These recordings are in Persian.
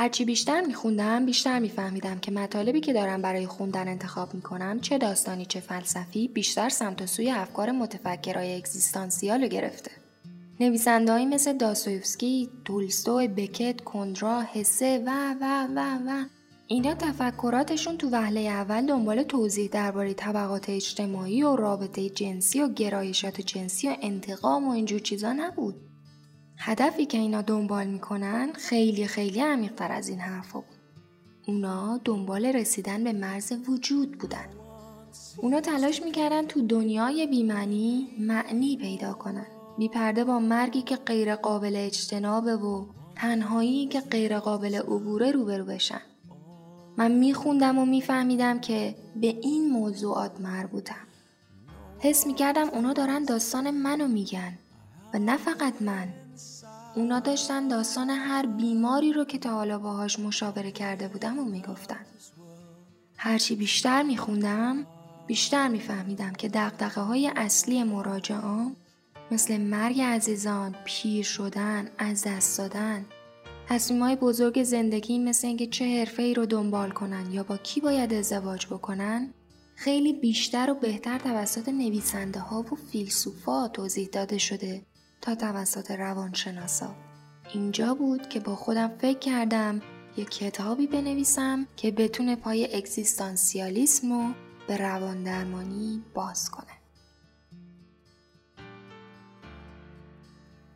هرچی بیشتر میخوندم بیشتر میفهمیدم که مطالبی که دارم برای خوندن انتخاب می‌کنم چه داستانی چه فلسفی بیشتر سمت و سوی افکار متفکرای اگزیستانسیال رو گرفته. نویسندهایی مثل داستویفسکی، تولستوی، بکت، کندرا، حسه و و و و اینا تفکراتشون تو وهله اول دنبال توضیح درباره طبقات اجتماعی و رابطه جنسی و گرایشات جنسی و انتقام و اینجور چیزا نبود. هدفی که اینا دنبال می‌کنن خیلی خیلی عمیقتر از این حرفا بود. اونا دنبال رسیدن به مرز وجود بودن. اونا تلاش می‌کردن تو دنیای بیمعنی معنی پیدا کنن. بیپرده با مرگی که غیر قابل اجتنابه و تنهایی که غیر قابل عبوره روبرو بشن. من میخوندم و میفهمیدم که به این موضوعات مربوطم. حس می‌کردم اونا دارن داستان منو میگن و نه فقط من اونا داشتن داستان هر بیماری رو که تا حالا باهاش مشاوره کرده بودم و می‌گفتن. هرچی بیشتر میخوندم بیشتر میفهمیدم که دقدقه های اصلی مراجعان مثل مرگ عزیزان، پیر شدن، از دست دادن، تصمیم های بزرگ زندگی مثل اینکه چه حرفه ای رو دنبال کنن یا با کی باید ازدواج بکنن خیلی بیشتر و بهتر توسط نویسنده ها و فیلسوفا توضیح داده شده تا توسط روانشناسا. اینجا بود که با خودم فکر کردم یه کتابی بنویسم که بتونه پای اکزیستانسیالیسم رو به روان درمانی باز کنه.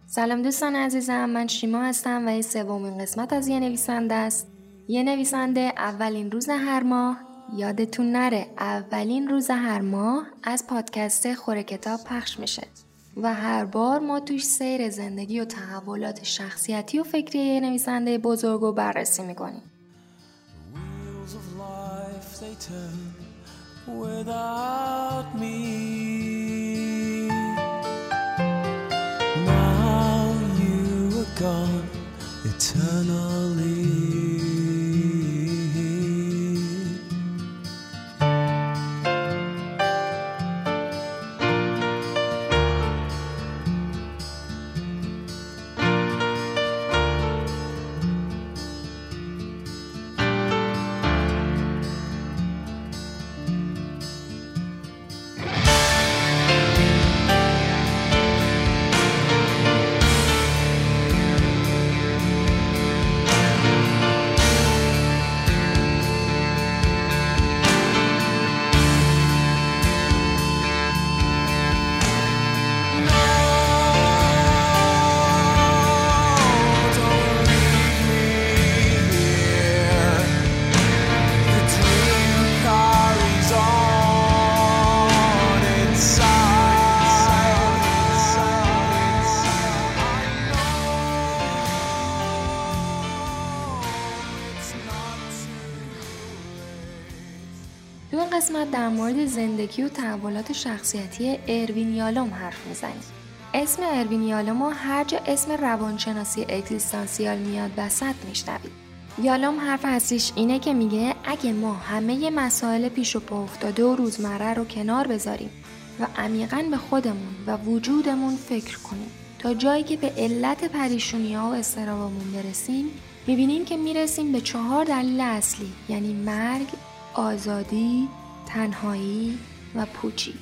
سلام دوستان عزیزم من شیما هستم و این سومین قسمت از یه نویسنده است یه نویسنده اولین روز هر ماه یادتون نره اولین روز هر ماه از پادکست خوره کتاب پخش میشه و هر بار ما توش سیر زندگی و تحولات شخصیتی و فکری یه نویسنده بزرگ رو بررسی می‌کنیم eternally. قسمت در مورد زندگی و تحولات شخصیتی اروین یالوم حرف می‌زنیم. اسم اروین یالوم هر جا اسم روانشناسی اگزیستانسیال میاد وسط میشنوید. یالوم حرف اصلیش اینه که میگه اگه ما همه مسائل پیش و پا افتاده و روزمره رو کنار بذاریم و عمیقا به خودمون و وجودمون فکر کنیم تا جایی که به علت پریشونی ها و استرابمون برسیم می‌بینیم که می‌رسیم به چهار دلیل اصلی یعنی مرگ، آزادی، تنهایی و پوچی.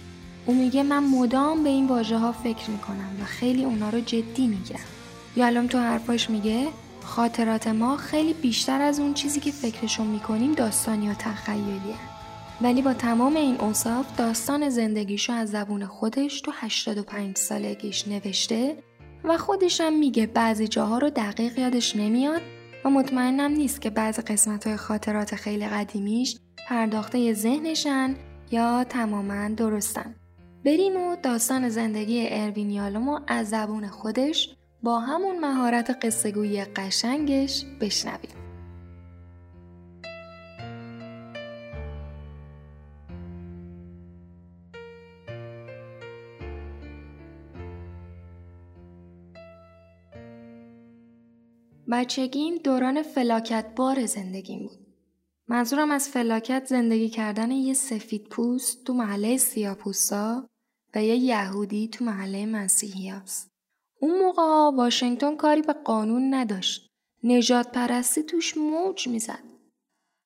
او میگه من مدام به این واژه ها فکر می‌کنم و خیلی اونا رو جدی می‌گیرم یالوم تو حرفاش میگه خاطرات ما خیلی بیشتر از اون چیزی که فکرشون می‌کنیم داستانی و تخیلیه. ولی با تمام این اوصاف داستان زندگیشو از زبون خودش تو 85 سالگیش نوشته و خودش هم میگه بعضی جاها رو دقیق یادش نمیاد و مطمئنم نیست که بعضی قسمت های خاطرات خیلی قدیمیش پرداخته ذهنشن یا تماما درستن. بریم و داستان زندگی اروین یالومو از زبون خودش با همون مهارت قصهگویی قشنگش بشنویم. بچگیم دوران فلاکت بار زندگیم بود. منظورم از فلاکت زندگی کردن یه سفید پوست تو محله سیاپوستا و یه یهودی تو محله مسیحی هست. اون موقع واشنگتن کاری به قانون نداشت. نجات پرستی توش موج می‌زد.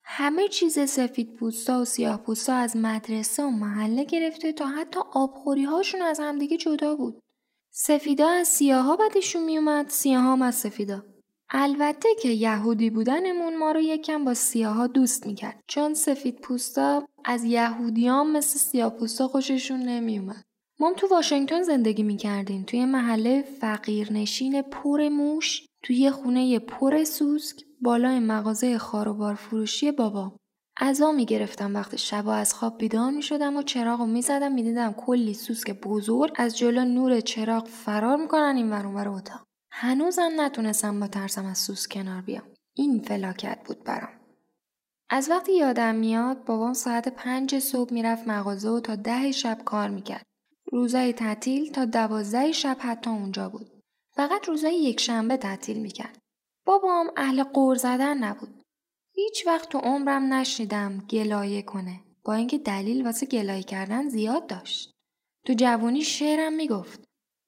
همه چیز سفید پوستا و سیاه از مدرسه و محله گرفته تا حتی آبخوری هاشون از همدیگه جدا بود. سفیدا از سیاها بدشون میومد سیاها هم از سفیدا. البته که یهودی بودنمون ما رو یکم با سیاها دوست می‌کرد. چون سفید پوستا از یهودیان مثل سیاه پوستا خوششون نمیومد. ما تو واشنگتن زندگی می‌کردیم. توی محله فقیرنشین پر موش توی خونه پر سوسک بالای مغازه خاروبار فروشی بابا. ازا می‌گرفتم وقتی شبا از خواب بیدار می‌شدم و چراغ رو می‌زدم می‌دیدم کلی سوسک بزرگ از جلو نور چراغ فرار می‌کنن این ور اتاق. هنوزم نتونستم با ترسم از سوسک کنار بیام این فلاکت بود برام از وقتی یادم میاد بابام ساعت پنج صبح می‌رفت مغازه و تا ده شب کار می‌کرد روزای تعطیل تا دوازده شب حتی اونجا بود فقط روزای یک شنبه تعطیل می‌کرد بابام اهل قور زدن نبود. هیچ وقت تو عمرم نشنیدم گلایه کنه. با اینکه دلیل واسه گلایه کردن زیاد داشت. تو جوونی شعرم می‌گفت.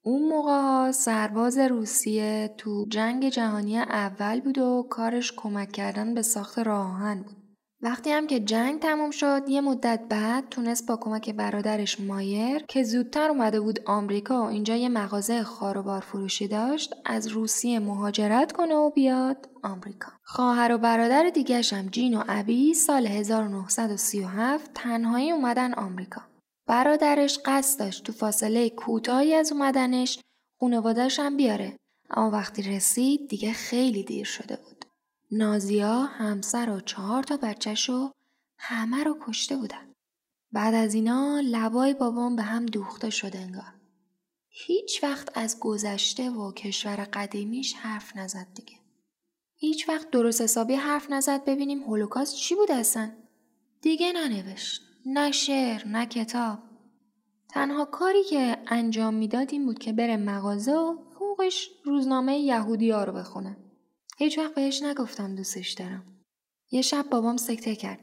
اون موقع سرباز روسیه تو جنگ جهانی اول بود و کارش کمک کردن به ساخت راهن بود. وقتی هم که جنگ تموم شد یه مدت بعد تونست با کمک برادرش مایر که زودتر اومده بود آمریکا و اینجا یه مغازه خاروبار فروشی داشت از روسیه مهاجرت کنه و بیاد آمریکا. خواهر و برادر دیگهش هم جین و ابی سال 1937 تنهایی اومدن آمریکا. برادرش قصد داشت تو فاصله کوتاهی از اومدنش خانواده‌اش هم بیاره اما وقتی رسید دیگه خیلی دیر شده بود. نازیا همسر و چهار تا بچهشو همه رو کشته بودن. بعد از اینا لبای بابام به هم دوخته شده انگار. هیچ وقت از گذشته و کشور قدیمیش حرف نزد دیگه. هیچ وقت درست حسابی حرف نزد ببینیم هولوکاست چی بود اصلا؟ دیگه ننوشت. نه شعر نه کتاب. تنها کاری که انجام می‌داد این بود که بره مغازه و فوقش روزنامه یهودی ها رو بخونه. هیچ وقت بهش نگفتم دوستش دارم. یه شب بابام سکته کرد.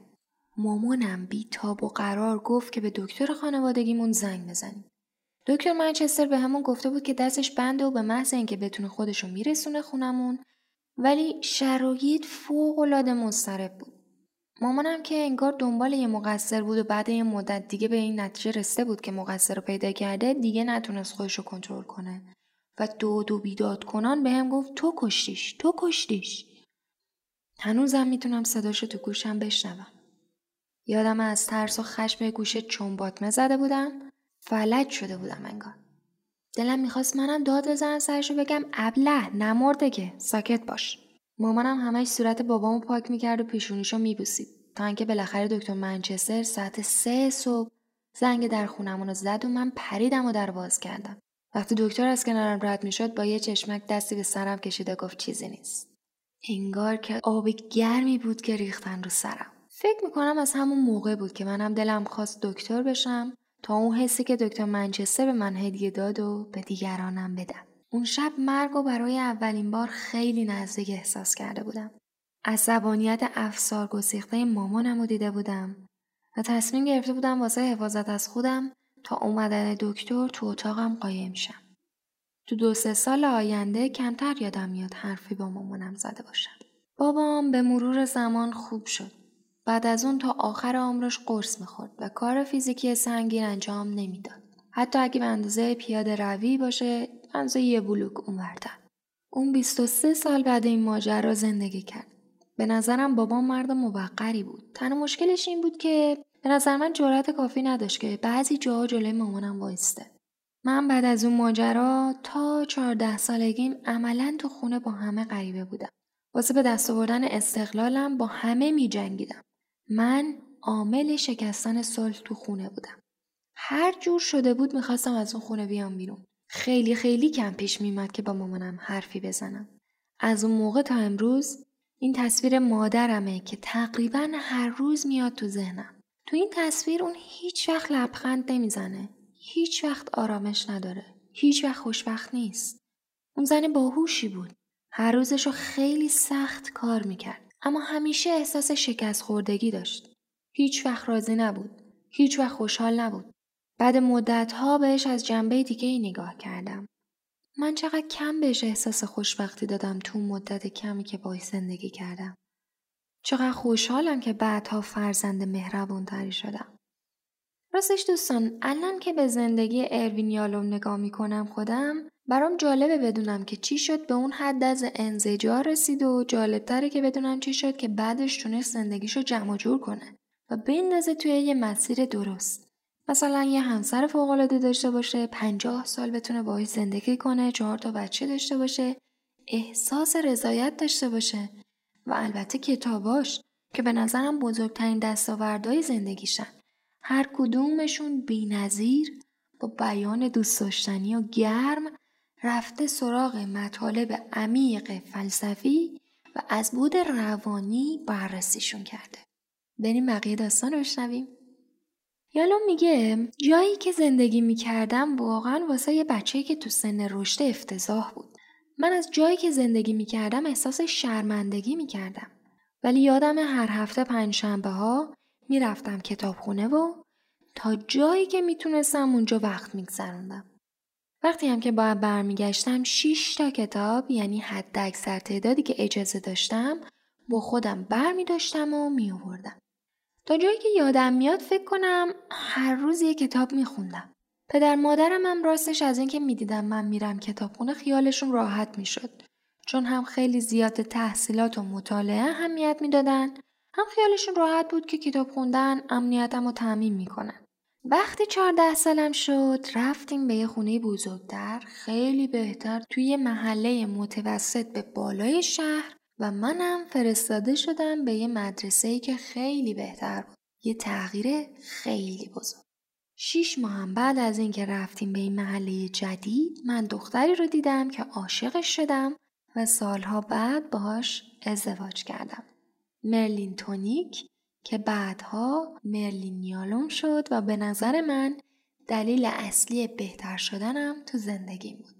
مامانم بی تاب و قرار گفت که به دکتر خانوادگیمون زنگ بزنیم. دکتر منچستر به همون گفته بود که دستش بنده و به محض اینکه بتونه خودشو میرسونه خونمون ولی شرایط فوق العاده مضطرب بود. مامانم که انگار دنبال یه مقصر بود و بعد یه مدت دیگه به این نتیجه رسیده بود که مقصر رو پیدا کرده دیگه نتونست خودش رو کنترل کنه. و دود و بیداد کنان به هم گفت تو کشتیش تو کشتیش. هنوزم می‌تونم صداشو تو گوشم بشنوم. یادم از ترس و خشم گوشه چنباتمه زده بودم. فلج شده بودم انگار. دلم می‌خواست منم داد بزنم سرشو بگم ابله نمرده که ساکت باش. مامانم همش صورت بابامو پاک می‌کرد و پیشونیشو میبوسید. تا اینکه بالاخره دکتر منچستر ساعت سه صبح زنگ در خونمون زد و من پریدم و در باز کردم. وقتی دکتر از کنارم رد می‌شد با یه چشمک دستی به سرم کشیده گفت چیزی نیست. انگار که آب گرمی بود که ریختن رو سرم. فکر می‌کنم از همون موقع بود که منم دلم خواست دکتر بشم تا اون حسی که دکتر منچستر به من هدیه داد و به دیگرانم بدم. اون شب مرگ و برای اولین بار خیلی نزدیک احساس کرده بودم عصبانیت افسار گسیخته مامانم رو دیده بودم و تصمیم گرفته بودم واسه حفاظت از خودم تا اومدن دکتر تو اتاقم قایم شم. تو دو سه سال آینده کمتر یادم میاد حرفی با مامانم زده باشم. بابام به مرور زمان خوب شد. بعد از اون تا آخر عمرش قرص می‌خورد و کار فیزیکی سنگین انجام نمی‌داد. حتی اگه به اندازه پیاده روی باشه اندازه یه بلوک اونورتر. اون 23 سال بعد این ماجرا زندگی کرد. به نظرم بابام مرد موقری بود. تنها مشکلش این بود که به نظر من جرأت کافی نداشت که بعضی جاها جلوی مامانم وایسته من بعد از اون ماجرا تا چهارده سالگیم عملا تو خونه با همه غریبه بودم واسه به دست آوردن استقلالم با همه می جنگیدم. من عامل شکستن صلح تو خونه بودم هر جور شده بود می‌خواستم از اون خونه بیام بیرون خیلی خیلی کم پیش میمد که با مامانم حرفی بزنم از اون موقع تا امروز این تصویر مادرمه که تقریبا هر روز میاد تو ذهنم تو این تصویر اون هیچ وقت لبخند نمی‌زنه. هیچ وقت آرامش نداره. هیچ وقت خوشبخت نیست. اون زن باهوشی بود. هر روزشو خیلی سخت کار می‌کرد. اما همیشه احساس شکست خوردگی داشت. هیچ وقت راضی نبود. هیچ وقت خوشحال نبود. بعد مدت ها بهش از جنبه دیگه ای نگاه کردم. من چقدر کم بهش احساس خوشبختی دادم تو مدت کمی که باش زندگی کردم. چقدر خوشحالم که بعدها فرزند مهربونتری شدم. راستش دوستان الان که به زندگی اروین یالوم نگاه می‌کنم خودم برام جالبه بدونم که چی شد به اون حد از انزجار رسید و جالبتره که بدونم چی شد که بعدش تونست زندگیشو جمع جور کنه و بندازه توی یه مسیر درست. مثلا یه همسر فوقالعاده داشته باشه پنجاه سال بتونه باهاش زندگی کنه چهار تا بچه داشته باشه احساس رضایت داشته باشه و البته کتاباش که به نظرم بزرگترین دستاوردهای زندگیشن هر کدومشون بینظیر با بیان دوست داشتنی و گرم رفته سراغ مطالب عمیق فلسفی و از بود روانی بررسیشون کرده. بریم بقیه داستان رو بشنویم. یالو میگه جایی که زندگی می‌کردم واقعا واسه یه بچه که تو سن رشد افتضاح بود. من از جایی که زندگی می‌کردم احساس شرمندگی می‌کردم. ولی یادم هر هفته پنجشنبه ها می‌رفتم کتابخونه و تا جایی که می‌تونستم اونجا وقت میگذروندم. وقتی هم که باید برمیگشتم 6 تا کتاب یعنی حد اکثر تعدادی که اجازه داشتم با خودم برمی داشتم و می آوردم. تا جایی که یادم میاد فکر کنم هر روز یه کتاب می خوندم. پدر مادرم هم راستش از اینکه می‌دیدم من میرم کتابخونه خیالشون راحت می‌شد. چون هم خیلی زیاد تحصیلات و مطالعه اهمیت می‌دادن هم خیالشون راحت بود که کتاب خوندن امنیتم رو تعمین می‌کنن وقتی چهارده سالم شد رفتیم به یه خونه بزرگتر خیلی بهتر توی محله متوسط به بالای شهر. منم فرستاده شدم به یه مدرسه که خیلی بهتر بود. یه تغییر خیلی بزرگ. شیش ماه بعد از اینکه رفتیم به این محله جدید من دختری رو دیدم که عاشقش شدم و سالها بعد باهاش ازدواج کردم. مرلین تونیک که بعدها مرلینیالوم شد و به نظر من دلیل اصلی بهتر شدنم تو زندگی بود.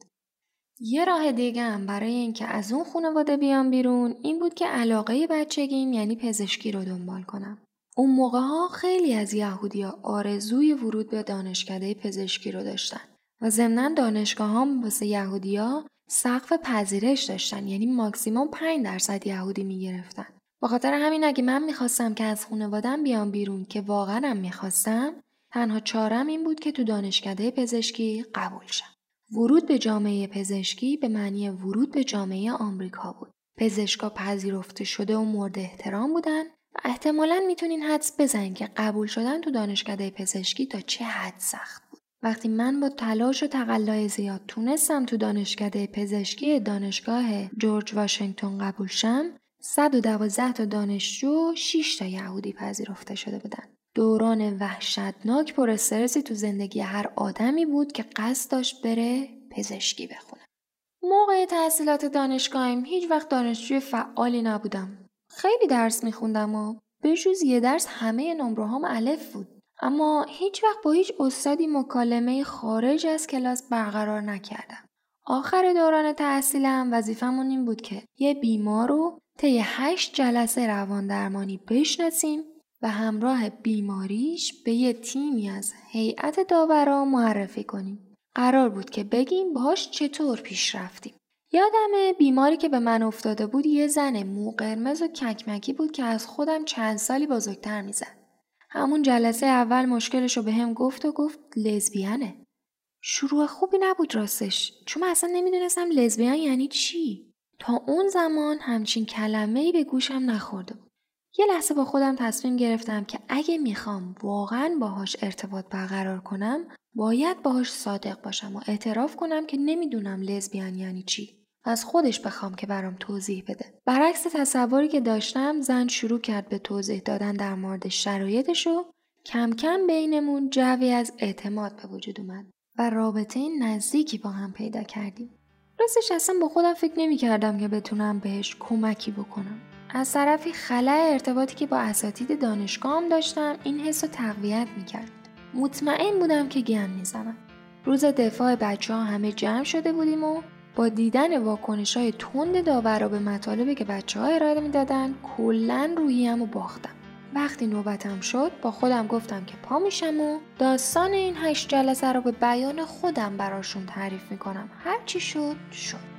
یه راه دیگه هم برای اینکه از اون خانواده بیام بیرون این بود که علاقه بچگیم یعنی پزشکی رو دنبال کنم. اون موقع ها خیلی از یهودیا آرزوی ورود به دانشکده پزشکی رو داشتن و ضمنا دانشگاه هم واسه یهودیا سقف پذیرش داشتن یعنی ماکسیموم 5 درصد یهودی می‌گرفتن. با خاطر همین اگه من می‌خواستم که از خانوادم بیام بیرون که واقعا می‌خواستم تنها چارم این بود که تو دانشکده پزشکی قبول شم. ورود به جامعه پزشکی به معنی ورود به جامعه آمریکا بود. پزشکا پذیرفته شده و مورد احترام بودن و احتمالا می‌تونین حدس بزنین که قبول شدن تو دانشکده پزشکی تا چه حد سخت بود. وقتی من با تلاش و تقلای زیاد تونستم تو دانشکده پزشکی دانشگاه جورج واشنگتن قبول شم 112 تا دانشجو 6 تا یهودی پذیرفته شده بودن. دوران وحشتناک پر استرسی تو زندگی هر آدمی بود که قصد داشت بره پزشکی بخونه. موقع تحصیلات دانشگاهیم هیچ وقت دانشجوی فعالی نبودم. خیلی درس میخوندم و به جز یه درس همه نمره هم الف بود. اما هیچ وقت با هیچ استادی مکالمه خارج از کلاس برقرار نکردم. آخر دوران تحصیلم وظیفمون این بود که یه بیمار رو طی هشت جلسه روان درمانی بشناسیم و همراه بیماریش به یه تیمی از هیئت داورا معرفی کنیم. قرار بود که بگیم باهاش چطور پیش رفتیم. یادم بیماری که به من افتاده بود یه زن مو قرمز و ککمکی بود که از خودم چند سالی بزرگتر می‌زد. همون جلسه اول مشکلش رو به هم گفت و گفت لزبیانه. شروع خوبی نبود راستش چون اصلا نمی‌دونستم لزبیان یعنی چی. تا اون زمان همچین کلمه ای به گوشم نخورده. یه لحظه با خودم تصمیم گرفتم که اگه می‌خوام واقعا باهاش ارتباط برقرار کنم باید باهاش صادق باشم و اعتراف کنم که نمی‌دونم لزبیان یعنی چی. از خودش بخوام که برام توضیح بده. برعکس تصوری که داشتم زن شروع کرد به توضیح دادن در مورد شرایطش و کم کم بینمون جوی از اعتماد به وجود اومد و رابطه نزدیکی با هم پیدا کردیم. راستش اصلا با خودم فکر نمی کردم که بتونم بهش کمکی بکنم. از طرفی خلای ارتباطی که با اساتید دانشگاهم داشتم این حس رو تقویت کرد. مطمئن بودم که گم می‌زنم. روز دفاع بچه ها همه جمع شده بودیم و با دیدن واکنش های تند داورا به مطالبی که بچه ها ارائه می‌دادن کلا روحیم و باختم. وقتی نوبتم شد با خودم گفتم که پا میشم و داستان این هشت جلسه رو به بیان خودم براشون تعریف می‌کنم هرچی شد شد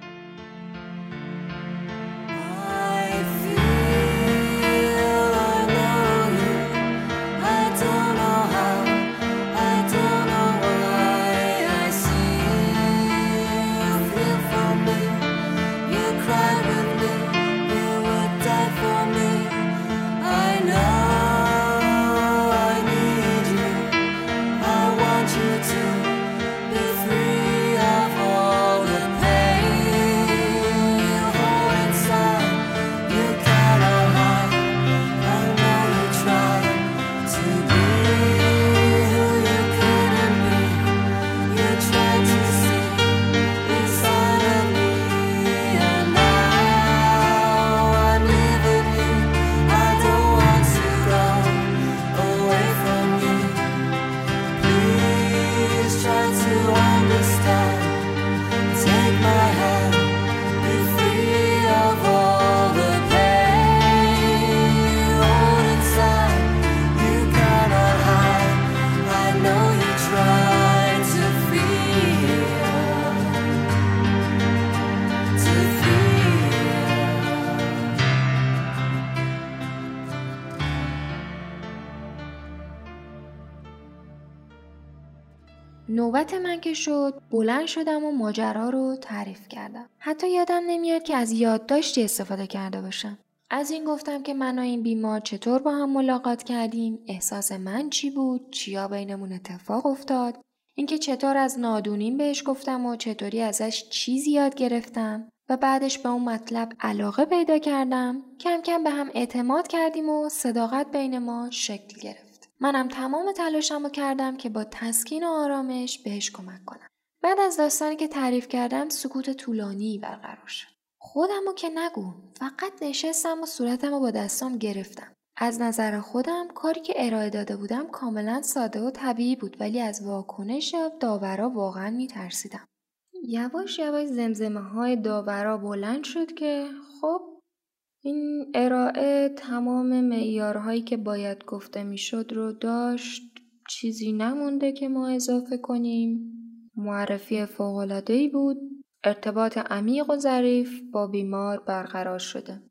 شد بلند شدم و ماجرا رو تعریف کردم. حتی یادم نمیاد که از یادداشتی استفاده کرده باشم. از این گفتم که من و این بیمار چطور با هم ملاقات کردیم احساس من چی بود چیا بینمون اتفاق افتاد اینکه چطور از نادونیم بهش گفتم و چطوری ازش چیزی یاد گرفتم و بعدش به اون مطلب علاقه پیدا کردم. کم کم به هم اعتماد کردیم و صداقت بین ما شکل گرفت. منم تمام تلاشم کردم که با تسکین و آرامش بهش کمک کنم. بعد از داستانی که تعریف کردم سکوت طولانی برقرار شد. خودم رو که نگو فقط نشستم و صورتم رو با دستام گرفتم. از نظر خودم کاری که ارائه داده بودم کاملا ساده و طبیعی بود ولی از واکنش داورا واقعا میترسیدم. یواش یواش زمزمه های داورا بلند شد که خب این ارائه تمام معیارهایی که باید گفته می‌شد رو داشت چیزی نمونده که ما اضافه کنیم. معرفی فوقلادهی بود. ارتباط عمیق و ظریف با بیمار برقرار شده.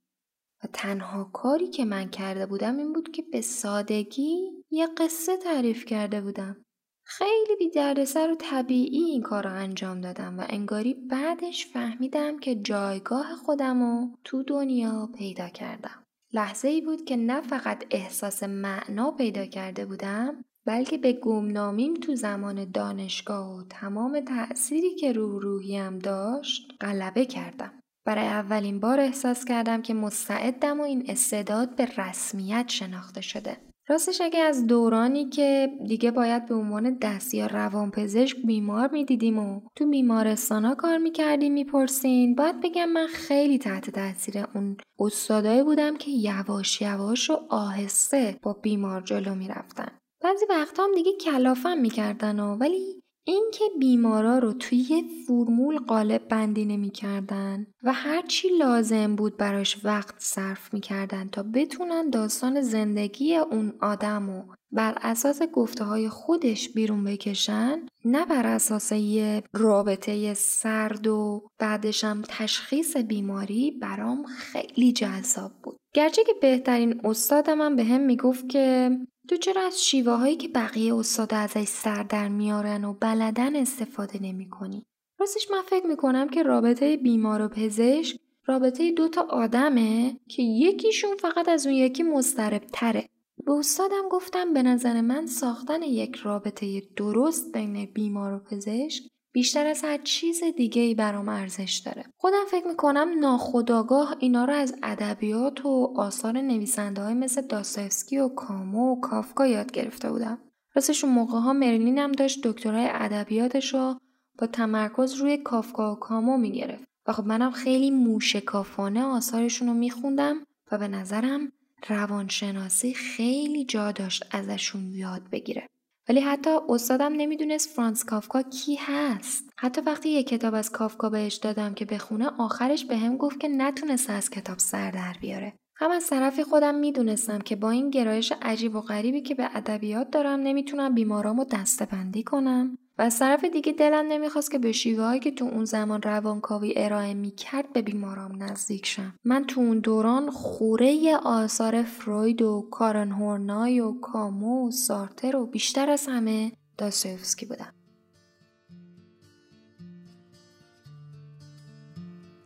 و تنها کاری که من کرده بودم این بود که به سادگی یه قصه تعریف کرده بودم. خیلی بی دردسر و طبیعی این کار رو انجام دادم و انگاری بعدش فهمیدم که جایگاه خودم رو تو دنیا پیدا کردم. لحظه ای بود که نه فقط احساس معنا پیدا کرده بودم بلکه به گمنامیم تو زمان دانشگاه و تمام تأثیری که رو روحیم داشت غلبه کردم. برای اولین بار احساس کردم که مستعدم و این استعداد به رسمیت شناخته شده. راستش اگه از دورانی که دیگه باید به عنوان دست یا روانپزشک بیمار می‌دیدیم و تو بیمارستانا کار می‌کردیم می‌پرسین باید بگم من خیلی تحت تاثیر اون استادایی بودم که یواش یواش و آهسته با بیمار جلو می‌رفتن. بعضی وقتا هم دیگه کلافم می‌کردن و ولی اینکه بیمارا رو توی یه فرمول قالب بندی نمی‌کردن و هر چی لازم بود براش وقت صرف می‌کردن تا بتونن داستان زندگی اون آدم و بر اساس گفته های خودش بیرون بکشن نه بر اساس یه رابطه سرد و بعدش هم تشخیص بیماری برام خیلی جذاب بود. گرچه که بهترین استادم هم به هم می‌گفت که تو چرا از شیوه هایی که بقیه استاد ازش سر در میارن و بلدن استفاده نمی کنی؟ راستش من فکر می‌کنم که رابطه بیمار و پزشک رابطه دو تا آدمه که یکیشون فقط از اون یکی مضطرب تره. به استادم گفتم به نظر من ساختن یک رابطه درست بین بیمار و پزشک بیشتر از هر چیز دیگه ای برام ارزش داره. خودم فکر می‌کنم ناخداگاه اینا رو از ادبیات و آثار نویسنده های مثل داستایفسکی و کامو و کافکا یاد گرفته بودم. راستش اون موقع ها مرلین هم داشت دکترای ادبیاتش رو با تمرکز روی کافکا و کامو می‌گرفت. و خب منم خیلی موشکافانه آثارشون رو میخوندم و به نظرم روانشناسی خیلی جا داشت ازشون یاد بگیره. ولی حتی استادم نمی‌دونست فرانس کافکا کی هست. حتی وقتی یه کتاب از کافکا بهش دادم که بخونه آخرش به هم گفت که نتونسته از کتاب سر در بیاره. هم از طرفی خودم می‌دونستم که با این گرایش عجیب و غریبی که به ادبیات دارم نمی‌تونم بیمارامو دستبندی کنم. و از طرف دیگه دلم نمی‌خواست که به شیوه که تو اون زمان روانکاوی ارائه می‌کرد به بیمارام نزدیک شم. من تو اون دوران خوره آثار فروید و کارن هورنای و کامو و سارتر و بیشتر از همه داستایوفسکی بودم.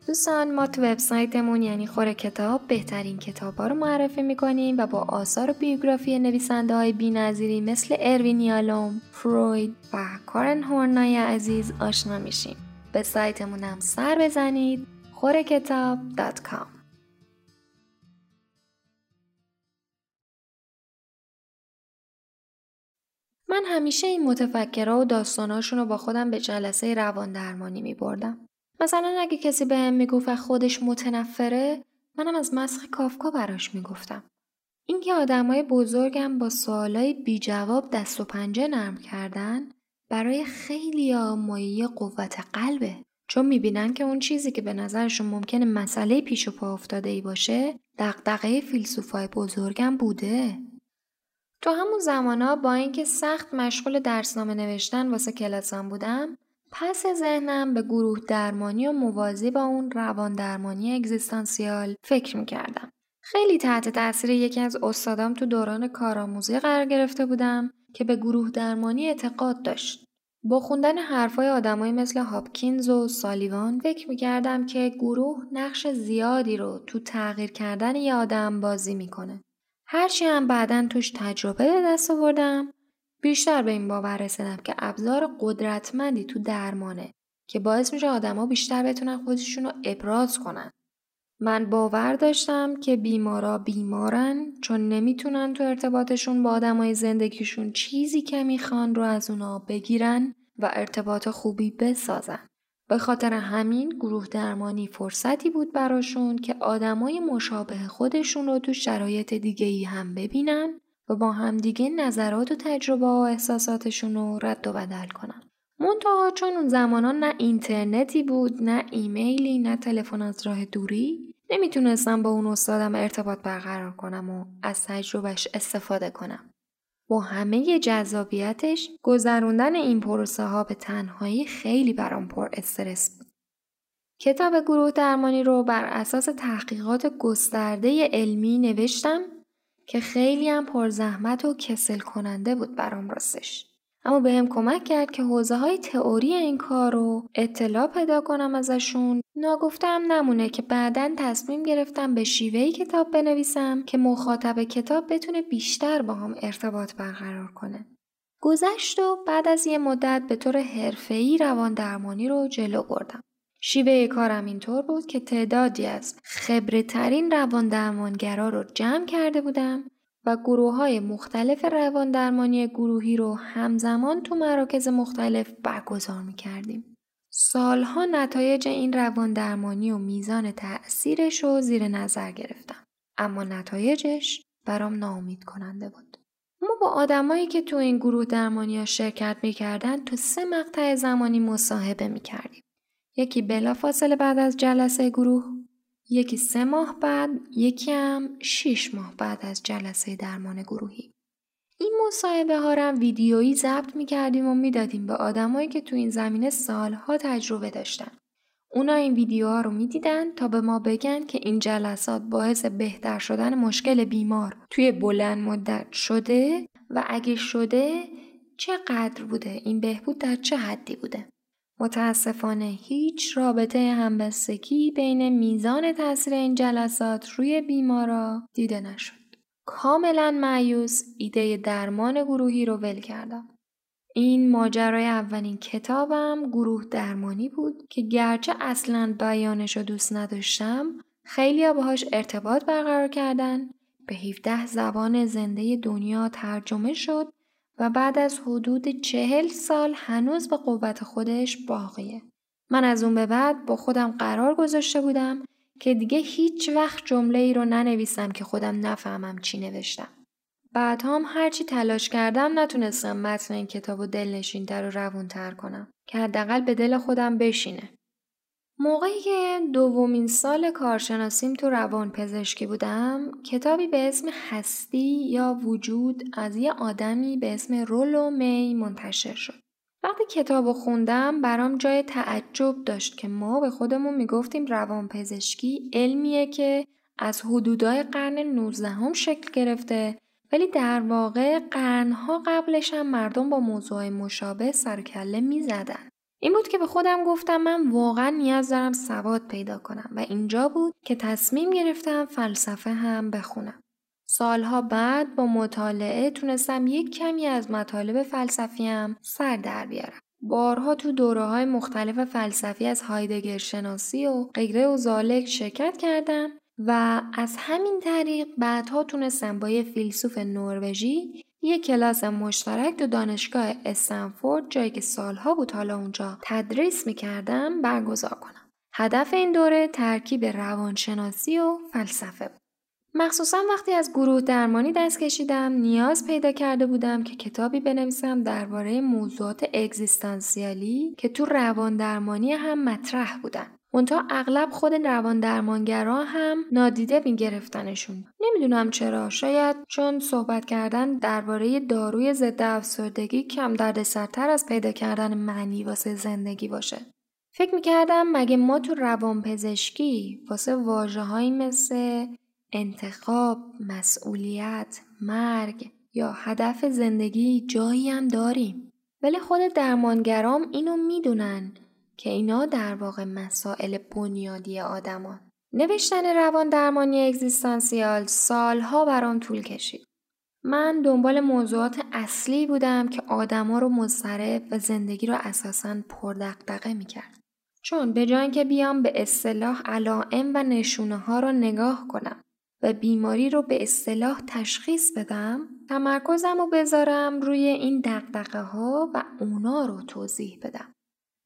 دوستان ما تو وبسایتمون یعنی خور کتاب بهترین کتاب ها رو معرفی می‌کنیم و با آثار و بیوگرافی نویسنده های بی مثل اروین یالوم، فروید و کارن هورنای عزیز آشنا میشیم. به سایتمون هم سر بزنید خورکتاب.com من همیشه این متفکرها و داستاناشون رو با خودم به جلسه روان درمانی می بردم. مثلا اگه کسی به هم می‌گفت خودش متنفره منم از مسخ کافکا براش می‌گفتم. اینکه آدمای بزرگم با سوالای بی جواب دست و پنجه نرم کردن برای خیلی مایه قوت قلبه. چون می‌بینن که اون چیزی که به نظرشون ممکنه مسئله پیش و پا افتاده ای باشه دقدقه فیلسوفای بزرگم بوده. تو همون زمانا با اینکه سخت مشغول درسنامه نوشتن واسه کلاسم بودم پس ذهنم به گروه درمانی و موازی با اون روان درمانی اگزیستانسیال فکر می‌کردم. خیلی تحت تاثیر یکی از استادام تو دوران کارآموزی قرار گرفته بودم که به گروه درمانی اعتقاد داشت. با خوندن حرفای آدمایی مثل هاپکینز و سالیوان فکر می‌کردم که گروه نقش زیادی رو تو تغییر کردن یه آدم بازی می‌کنه. هرچی هم بعدا توش تجربه به دست آوردم بیشتر به این باور رسیدم که ابزار قدرتمندی تو درمانه که باعث میشه آدما بیشتر بتونن خودشون رو ابراز کنن. من باور داشتم که بیمارا بیمارن چون نمی‌تونن تو ارتباطشون با آدمای زندگیشون چیزی که می‌خوان رو از اونا بگیرن و ارتباط خوبی بسازن. به خاطر همین گروه درمانی فرصتی بود براشون که آدمای مشابه خودشون رو تو شرایط دیگه ای هم ببینن و با همدیگه نظرات و تجربه و احساساتشون رو رد و بدل کنن. منتها چون اون زمانان نه اینترنتی بود نه ایمیلی نه تلفن از راه دوری نمی‌تونستم با اون استادم ارتباط برقرار کنم و از تجربهش استفاده کنم. با همه جذابیتش گذروندن این پروسه ها به تنهایی خیلی برام پر استرس بود. کتاب گروه درمانی رو بر اساس تحقیقات گسترده علمی نوشتم که خیلی هم پرزحمت و کسل کننده بود برام راستش. اما به هم کمک کرد که حوزه های تئوری این کار رو اطلاع پیدا کنم ازشون ناگفتم نمونه که بعدا تصمیم گرفتم به شیوهی کتاب بنویسم که مخاطب کتاب بتونه بیشتر با هم ارتباط برقرار کنه. گذشت و بعد از یه مدت به طور حرفه‌ای روان درمانی رو جلو بردم. شیوه کارم اینطور بود که تعدادی از خبره ترین روان درمانگرا رو جمع کرده بودم و گروه های مختلف روان درمانی گروهی رو همزمان تو مراکز مختلف برگزار می کردیم. سالها نتایج این روان درمانی و میزان تأثیرش رو زیر نظر گرفتم. اما نتایجش برام ناامید کننده بود. ما با آدمایی که تو این گروه درمانی ها شرکت می‌کردن تو سه مقطع زمانی مصاحبه می‌کردیم. یکی بلافاصله بعد از جلسه گروه یکی سه ماه بعد یکی هم شیش ماه بعد از جلسه درمان گروهی. این مصاحبه ها هم ویدیویی ضبط می کردیم و می‌دادیم به آدمایی که تو این زمینه سالها تجربه داشتن. اونا این ویدیوها رو می‌دیدن تا به ما بگن که این جلسات باعث بهتر شدن مشکل بیمار توی بلند مدت شده و اگه شده چقدر بوده؟ این بهبود در چه حدی بوده؟ متاسفانه هیچ رابطه همبستگی بین میزان تاثیر این جلسات روی بیمارا دیده نشد. کاملا معیوس ایده درمان گروهی رو ول کردم. این ماجرای اولین کتابم گروه درمانی بود که گرچه اصلا بیانش رو دوست نداشتم خیلی باهاش ارتباط برقرار کردن به 17 زبان زنده دنیا ترجمه شد و بعد از حدود چهل سال هنوز به قوت خودش باقیه. من از اون به بعد با خودم قرار گذاشته بودم که دیگه هیچ وقت جمله ای رو ننویسم که خودم نفهمم چی نوشتم. بعد هم هرچی تلاش کردم نتونستم متن این کتاب و دلنشینتر و روونتر کنم که حداقل به دل خودم بشینه. موقعی که دومین سال کارشناسیم تو روان پزشکی بودم کتابی به اسم هستی یا وجود از یه آدمی به اسم رولو می منتشر شد. وقتی کتاب خوندم برام جای تعجب داشت که ما به خودمون می‌گفتیم روان پزشکی علمیه که از حدودای قرن 19 هم شکل گرفته ولی در واقع قرنها قبلش هم مردم با موضوع مشابه سرکله می زدن. این بود که به خودم گفتم من واقعا نیاز دارم سواد پیدا کنم و اینجا بود که تصمیم گرفتم فلسفه هم بخونم. سالها بعد با مطالعه تونستم یک کمی از مطالب فلسفیم سر در بیارم. بارها تو دوره های مختلف فلسفی از هایدگر شناسی و غیره و زالک شرکت کردم و از همین طریق بعدها تونستم با یه فیلسوف نروژی یه کلاس مشترک تو دانشگاه استنفورد جایی که سالها بود حالا اونجا تدریس می‌کردم برگزار کنم. هدف این دوره ترکیب روانشناسی و فلسفه بود. مخصوصا وقتی از گروه درمانی دست کشیدم نیاز پیدا کرده بودم که کتابی بنویسم درباره موضوعات اگزیستانسیالی که تو روان درمانی هم مطرح بودن. منتها اغلب خود روان درمانگرا هم نادیده میگرفتنشون. نمی‌دونم چرا. شاید چون صحبت کردن درباره داروی ضد افسردگی کم دردسرتر از پیدا کردن معنی واسه زندگی باشه. فکر می‌کردم مگه ما تو روان پزشکی واسه واجه مثل انتخاب، مسئولیت، مرگ یا هدف زندگی جایی هم داریم. ولی خود درمانگرام اینو می‌دونن. که اینا در واقع مسائل بنیادی آدمان. نوشتن روان درمانی اگزیستانسیال سالها برام طول کشید. من دنبال موضوعات اصلی بودم که آدما رو مضطرب و زندگی رو اساساً پردقدقه می‌کرد. چون به جای که بیام به اصطلاح علائم و نشونه ها رو نگاه کنم و بیماری رو به اصطلاح تشخیص بدم تمرکزم رو بذارم روی این دقدقه ها و اونا رو توضیح بدم.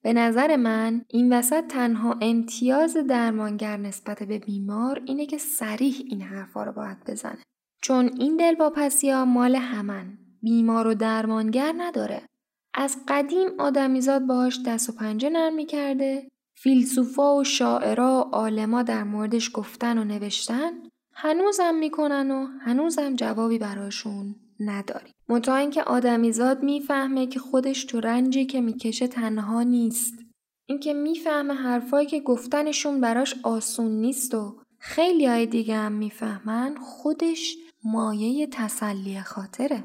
به نظر من این وسط تنها امتیاز درمانگر نسبت به بیمار اینه که سریح این حرفا رو باید بزنه. چون این دلواپسی ها مال همن. بیمار و درمانگر نداره. از قدیم آدمیزاد باهاش دست و پنجه نرم می‌کرده فیلسوفا و شاعرا و عالما در موردش گفتن و نوشتن هنوزم می‌کنن و هنوزم جوابی براشون نداری. منتها اینکه آدمیزاد می‌فهمه که خودش تو رنجی که می‌کشه تنها نیست. اینکه می‌فهمه حرفایی که گفتنشون براش آسون نیست و خیلی های دیگه هم می‌فهمن خودش مایه تسلی خاطره.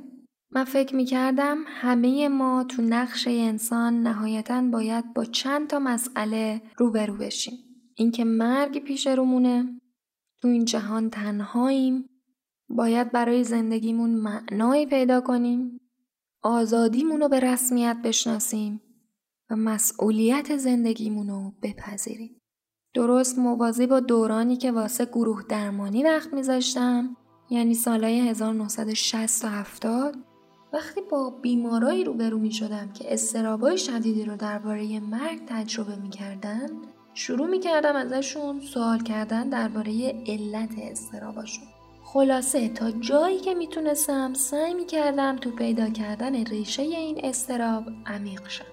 من فکر می‌کردم همه ما تو نقش انسان نهایتا باید با چند تا مسئله روبرو بشیم. اینکه مرگ پیش رومونه تو این جهان تنهاییم باید برای زندگیمون معنایی پیدا کنیم آزادیمون رو به رسمیت بشناسیم و مسئولیت زندگیمون رو بپذیریم. درست موازی با دورانی که واسه گروه درمانی وقت میذاشتم یعنی سالهای 1960 و 70 وقتی با بیمارایی روبرو می شدم که استرابای شدیدی رو درباره مرگ تجربه می کردن شروع می کردم ازشون سوال کردن درباره علت استراباشون خلاصه تا جایی که می‌تونستم سعی می‌کردم تو پیدا کردن ریشه این استراب عمیق شم.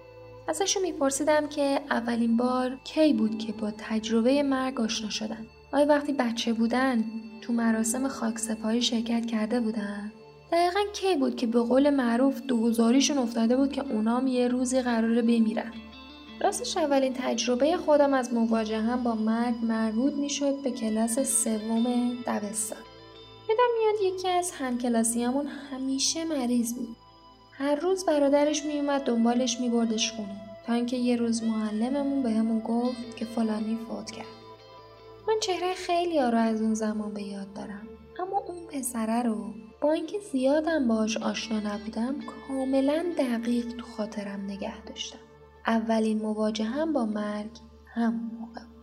ازشون میپرسیدم که اولین بار کی بود که با تجربه مرگ آشنا شدن. آیا وقتی بچه بودن تو مراسم خاکسپاری شرکت کرده بودن؟ دقیقا کی بود که به قول معروف دوزاریشون افتاده بود که اونام یه روزی قراره بمیرن؟ راستش اولین تجربه خودم از مواجهه با مرگ مربوط می‌شد به کلاس سوم دبستان. یادم میاد یکی از همکلاسیامون همیشه مریض بود. هر روز برادرش میومد دنبالش میبردش خونه تا اینکه یه روز معلممون بهمون گفت که فلانی فوت کرد. من چهره خیلی ها رو از اون زمان به یاد دارم. اما اون پسره رو با اینکه زیادم باش آشنا نبودم کاملا دقیق تو خاطرم نگه داشتم. اولین مواجهم با مرگ همون موقع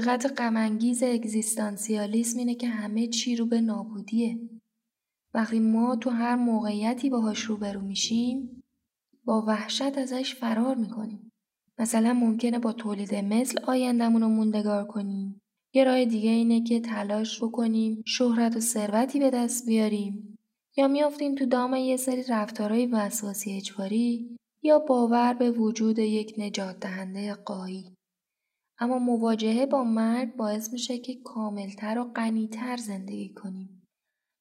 حقیقت غمانگیز اگزیستانسیالیسم اینه که همه چی رو به نابودیه. وقتی ما تو هر موقعیتی باهاش روبرو میشیم با وحشت ازش فرار می‌کنیم. مثلا ممکنه با تولید مثل آیندهمون رو موندگار کنیم. یه راه دیگه اینه که تلاش بکنیم شهرت و ثروتی به دست بیاریم یا میافتیم تو دام یه سری رفتارهای وسواسی اجباری یا باور به وجود یک نجات دهنده قایی. اما مواجهه با مرگ باعث میشه که کاملتر و غنیتر زندگی کنیم.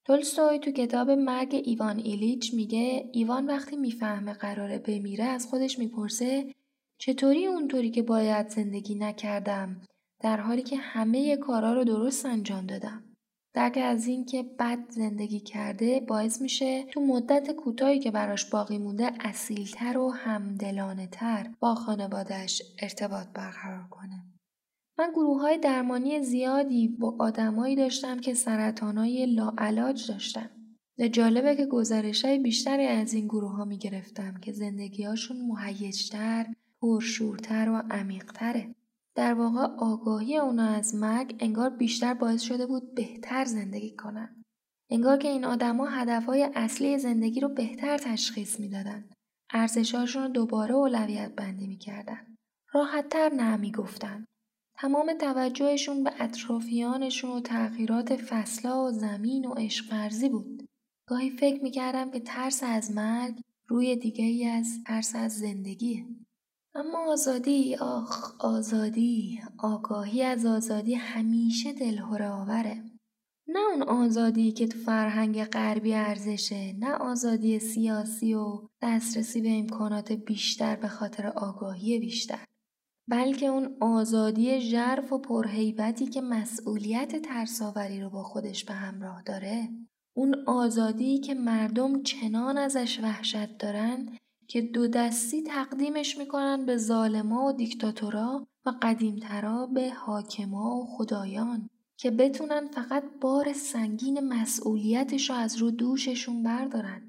تولستوی تو کتاب مرگ ایوان ایلیچ میگه ایوان وقتی می‌فهمه قراره بمیره از خودش می‌پرسه چطوری اونطوری که باید زندگی نکردم در حالی که همه کارا رو درست انجام دادم. درک از این که بد زندگی کرده باعث میشه تو مدت کوتاهی که براش باقی مونده اصیلتر و همدلانه تر با خانوادش ارتباط برقرار کنه. من گروه های درمانی زیادی با آدمایی داشتم که سرطانای لاعلاج داشتن. و جالبه که گزارش های بیشتری از این گروه ها می گرفتم که زندگی هاشون مهیجتر، پرشورتر و عمیقتره. در واقع آگاهی اونا از مرگ انگار بیشتر باعث شده بود بهتر زندگی کنن. انگار که این آدما هدفهای اصلی زندگی رو بهتر تشخیص می‌دادن. ارزشهاشون رو دوباره اولویت بندی می‌کردن. راحتتر نه می‌گفتن. تمام توجهشون به اطرافیانشون و تغییرات فصلا و زمین و عشق ورزی بود. گاهی فکر می‌کردم که ترس از مرگ روی دیگه ای از ترس از زندگیه. اما آزادی آخ آزادی آگاهی از آزادی همیشه دلهره آوره نه اون آزادی که تو فرهنگ غربی ارزشه نه آزادی سیاسی و دسترسی به امکانات بیشتر به خاطر آگاهی بیشتر بلکه اون آزادی ژرف و پرهیبتی که مسئولیت ترساوری رو با خودش به همراه داره اون آزادی که مردم چنان ازش وحشت دارن که دو دستی تقدیمش می‌کنن به ظالما و دیکتاتورا و قدیمترا به حاکما و خدایان که بتونن فقط بار سنگین مسئولیتش رو از رو دوششون بردارن.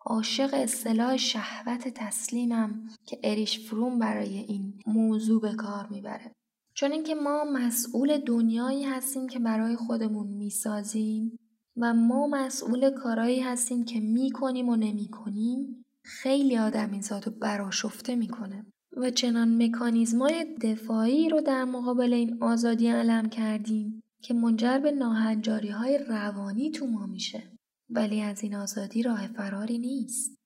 عاشق اصطلاح شهوت تسلیمم که اریش فروم برای این موضوع به کار می‌بره. چون اینکه ما مسئول دنیایی هستیم که برای خودمون می‌سازیم و ما مسئول کارایی هستیم که می‌کنیم و نمی‌کنیم خیلی آدم این ذات رو براشفته می‌کنه و چنان مکانیزمای دفاعی رو در مقابل این آزادی علم کردیم که منجر به ناهنجاری های روانی تو ما میشه ولی از این آزادی راه فراری نیست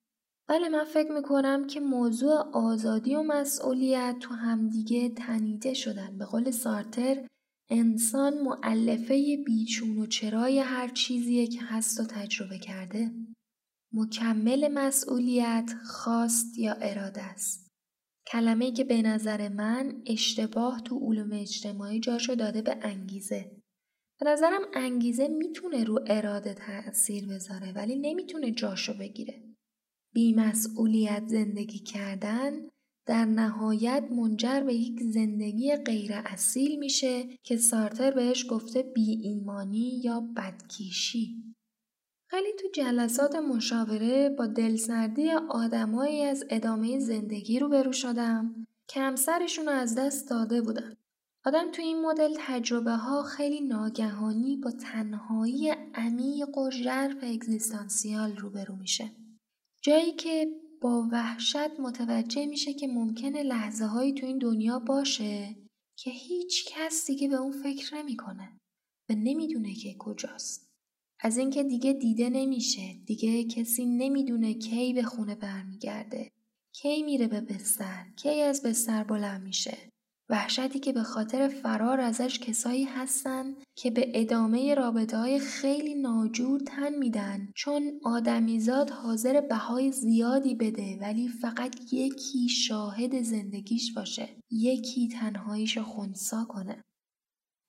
بله من فکر می‌کنم که موضوع آزادی و مسئولیت تو همدیگه تنیده شدن به قول سارتر انسان معلفه بیچون و چرای هر چیزیه که هست و تجربه کرده مکمل مسئولیت خواست یا اراده است. کلمه که به نظر من اشتباه تو علوم اجتماعی جاشو داده به انگیزه. به نظرم انگیزه می‌تونه رو اراده تأثیر بذاره ولی نمی‌تونه جاشو بگیره. بیمسئولیت زندگی کردن در نهایت منجر به یک زندگی غیر اصیل میشه که سارتر بهش گفته بی ایمانی یا بدکیشی. خیلی تو جلسات مشاوره با دلسردی آدمایی از ادامه زندگی رو برو شدم که همسرشون رو از دست داده بودن. آدم تو این مدل تجربه ها خیلی ناگهانی با تنهایی عمیق و ژرف اگزیستانسیال روبرو میشه. جایی که با وحشت متوجه میشه که ممکنه لحظه هایی تو این دنیا باشه که هیچ کس دیگه به اون فکر نمی‌کنه و نمی‌دونه که کجاست. از اینکه دیگه دیده نمیشه دیگه کسی نمی‌دونه کی به خونه برمیگرده کی میره به بستر کی از بستر بلند میشه وحشتی که به خاطر فرار ازش کسایی هستن که به ادامه رابطه های خیلی ناجور تن میدن. چون آدمیزاد حاضر بهای زیادی بده ولی فقط یکی شاهد زندگیش باشه. یکی تنهاییش خونسا کنه.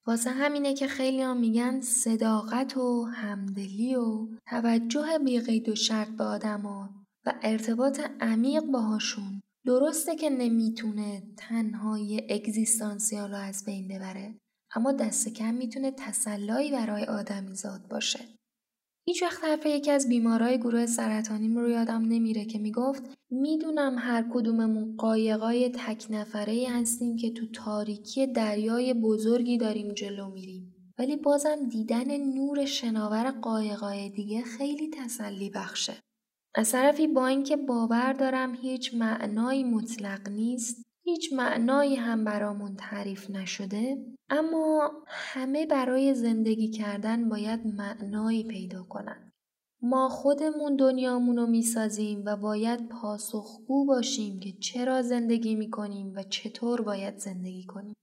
واسه همینه که خیلی هم میگن صداقت و همدلی و توجه بیقید و شرط به آدما و ارتباط عمیق باهاشون. درسته که نمی‌تونه تنهای اگزیستانسیال رو از بین ببره اما دست کم می‌تونه تسلایی برای آدمیزاد باشه. هیچ وقت حرف یکی از بیمارای گروه سرطانیم رو یادم نمیره که می‌گفت می‌دونم هر کدوممون قایقای تک نفره هستیم که تو تاریکی دریای بزرگی داریم جلو میریم. ولی بازم دیدن نور شناور قایقای دیگه خیلی تسلی بخشه. از طرفی با اینکه باور دارم هیچ معنایی مطلق نیست هیچ معنایی هم برامون تعریف نشده اما همه برای زندگی کردن باید معنایی پیدا کنن. ما خودمون دنیامون رو می‌سازیم و باید پاسخگو باشیم که چرا زندگی می‌کنیم و چطور باید زندگی کنیم.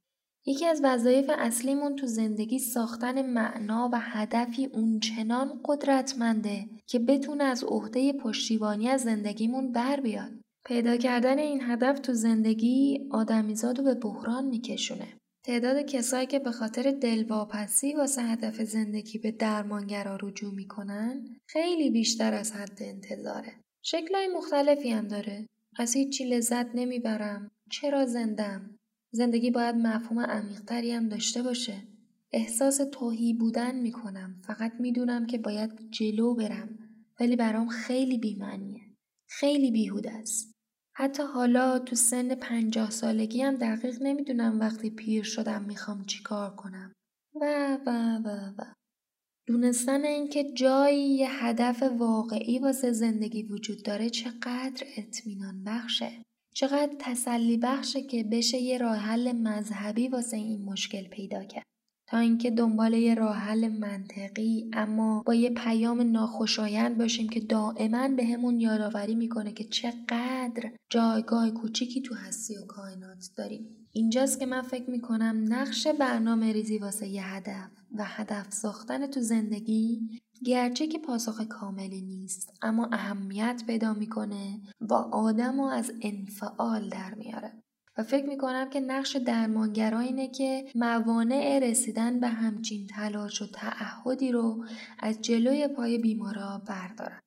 یکی از وظایف اصلیمون تو زندگی ساختن معنا و هدفی اونچنان قدرتمنده که بتونه از عهده پشتیبانی از زندگیمون بر بیاد. پیدا کردن این هدف تو زندگی آدمیزاد رو به بحران میکشونه. تعداد کسایی که به خاطر دلواپسی واسه هدف زندگی به درمانگرا رجوع می‌کنن خیلی بیشتر از حد انتظاره. شکلهای مختلفی هم داره. از هیچی لذت نمی‌برم. چرا زندم؟ زندگی باید مفهوم عمیقتری هم داشته باشه. احساس توهی بودن می‌کنم. فقط می‌دونم که باید جلو برم. ولی برام خیلی بیمعنیه. خیلی بیهوده است. حتی حالا تو سن پنجاه سالگی هم دقیق نمی‌دونم وقتی پیر شدم می‌خوام چیکار کنم. و و و و. دونستن اینکه جایی یه هدف واقعی واسه زندگی وجود داره چقدر اطمینان بخشه. چقدر تسلی بخشه که بشه یه راه حل مذهبی واسه این مشکل پیدا کرد. تا اینکه دنبال یه راه حل منطقی اما با یه پیام ناخوشایند باشیم که دائما به یادآوری می‌کنه که چقدر جایگاه کوچیکی تو هستی و کائنات داریم. اینجاست که من فکر می‌کنم نقش برنامه ریزی واسه یه هدف و هدف ساختن تو زندگی گرچه که پاسخ کاملی نیست اما اهمیت پیدا می‌کنه و آدم رو از انفعال در میاره. و فکر می‌کنم که نقش درمانگرا اینه که موانع رسیدن به همچین تلاش و تعهدی رو از جلوی پای بیمارا بردارن.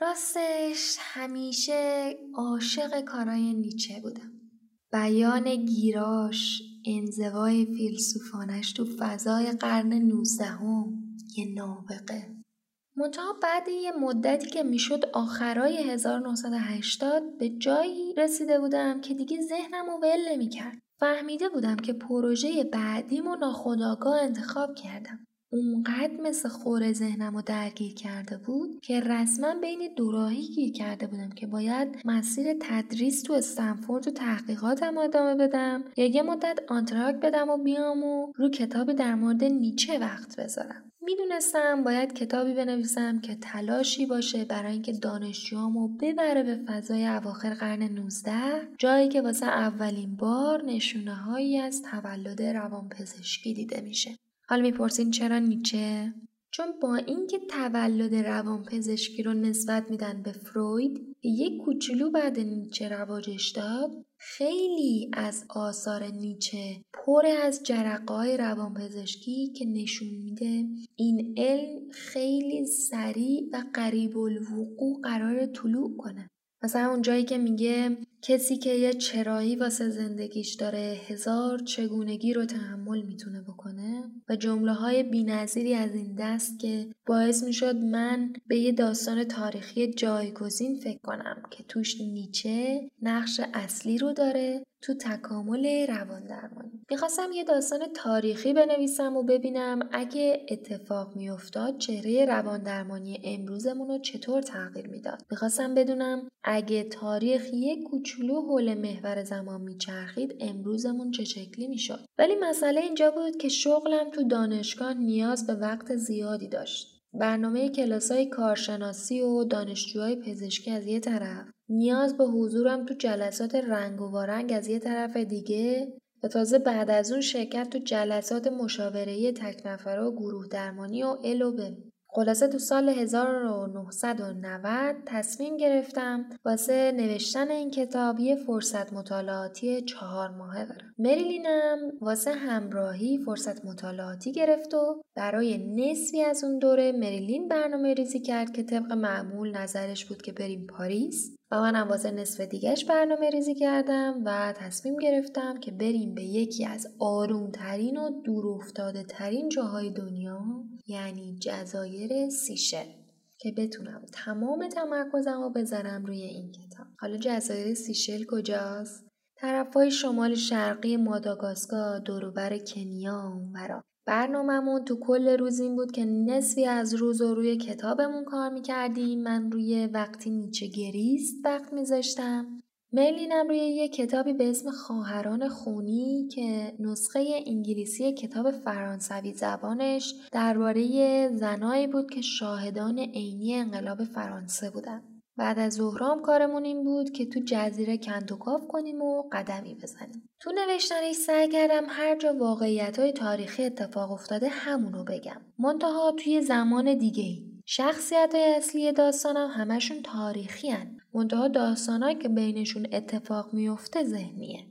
راستش همیشه عاشق کارای نیچه بودم. بیان گیراش انزوای فیلسوفانش تو فضای قرن نوزدهم یه نابغه منتها بعد یه مدتی که می‌شد آخرای 1980 به جایی رسیده بودم که دیگه ذهنم رو ول نمی‌کرد. فهمیده بودم که پروژه بعدیم و ناخداگاه انتخاب کردم. اونقدر مثل خور ذهنم رو درگیر کرده بود که رسما بین دوراهی گیر کرده بودم که باید مسیر تدریس تو استنفورد و تحقیقاتم ادامه بدم یا یه مدت آنتراک بدم و بیام و رو کتابی در مورد نیچه وقت بذارم. می‌دونستم باید کتابی بنویسم که تلاشی باشه برای اینکه دانشجوامو ببره به فضای اواخر قرن 19 جایی که واسه اولین بار نشونه هایی از تولد روانپزشکی دیده میشه. حالا می‌پرسین چرا نیچه؟ چون با اینکه تولد روانپزشکی رو نسبت میدن به فروید که یک کوچولو بعد نیچه رواجش داد خیلی از آثار نیچه پر از جرقای روانپزشکی که نشون میده این علم خیلی سریع و قریب الوقوع قرار طلوع کنه. مثلا اون جایی که میگه کسی که یه چرایی واسه زندگیش داره هزار چگونگی رو تحمل می‌تونه بکنه و جمله های بینظیری از این دست که باعث می‌شد من به یه داستان تاریخی جایگزین فکر کنم که توش نیچه نقش اصلی رو داره تو تکامل روان درمانی. می‌خواستم یه داستان تاریخی بنویسم و ببینم اگه اتفاق میافتاد چهره روان درمانی امروزمون رو چطور تغییر می‌داد. می‌خواستم بدونم اگه تاریخ یک کوچولو حول محور زمان میچرخید امروزمون چه شکلی می‌شد ولی مسئله اینجا بود که شغلم تو دانشگاه نیاز به وقت زیادی داشت برنامه کلاسای کارشناسی و دانشجوهای پزشکی از یه طرف نیاز به حضورم تو جلسات رنگ و وارنگ از یه طرف دیگه و تازه بعد از اون شرکت تو جلسات مشاوره‌ای تک نفره و گروه درمانی و ال و. خلاصه تو سال 1990 تصمیم گرفتم واسه نوشتن این کتاب یه فرصت مطالعاتی چهار ماهه برم. مریلینم واسه همراهی فرصت مطالعاتی گرفت و برای نصفی از اون دوره مریلین برنامه ریزی کرد که طبق معمول نظرش بود که بریم پاریس و منم واسه نصف دیگهش برنامه ریزی کردم و تصمیم گرفتم که بریم به یکی از آرومترین و دور افتاده ترین جاهای دنیا یعنی جزایر سیشل که بتونم تمام تمرکزم رو بذارم روی این کتاب. حالا جزایر سیشل کجاست؟ طرفای شمال شرقی ماداگاسکار دوروبر کنیا اونورا. برنامهمون تو کل روز این بود که نصفی از روز رو روی کتابمون کار می‌کردیم. من روی وقتی نیچه گریست وقت میذاشتم. مرلینم روی یه کتابی به اسم خواهران خونی که نسخه انگلیسی کتاب فرانسوی زبانش درباره زنایی بود که شاهدان عینی انقلاب فرانسه بودن. بعد از ظهرام کارمون این بود که تو جزیره کندوکاف کنیم و قدمی بزنیم. تو نوشتنش سعی کردم هر جا واقعیت های تاریخی اتفاق افتاده همونو بگم. منتها توی زمان دیگه ای. شخصیت های اصلی داستانم همشون تاریخی هن. منتها داستانهایی که بینشون اتفاق میفته ذهنیه.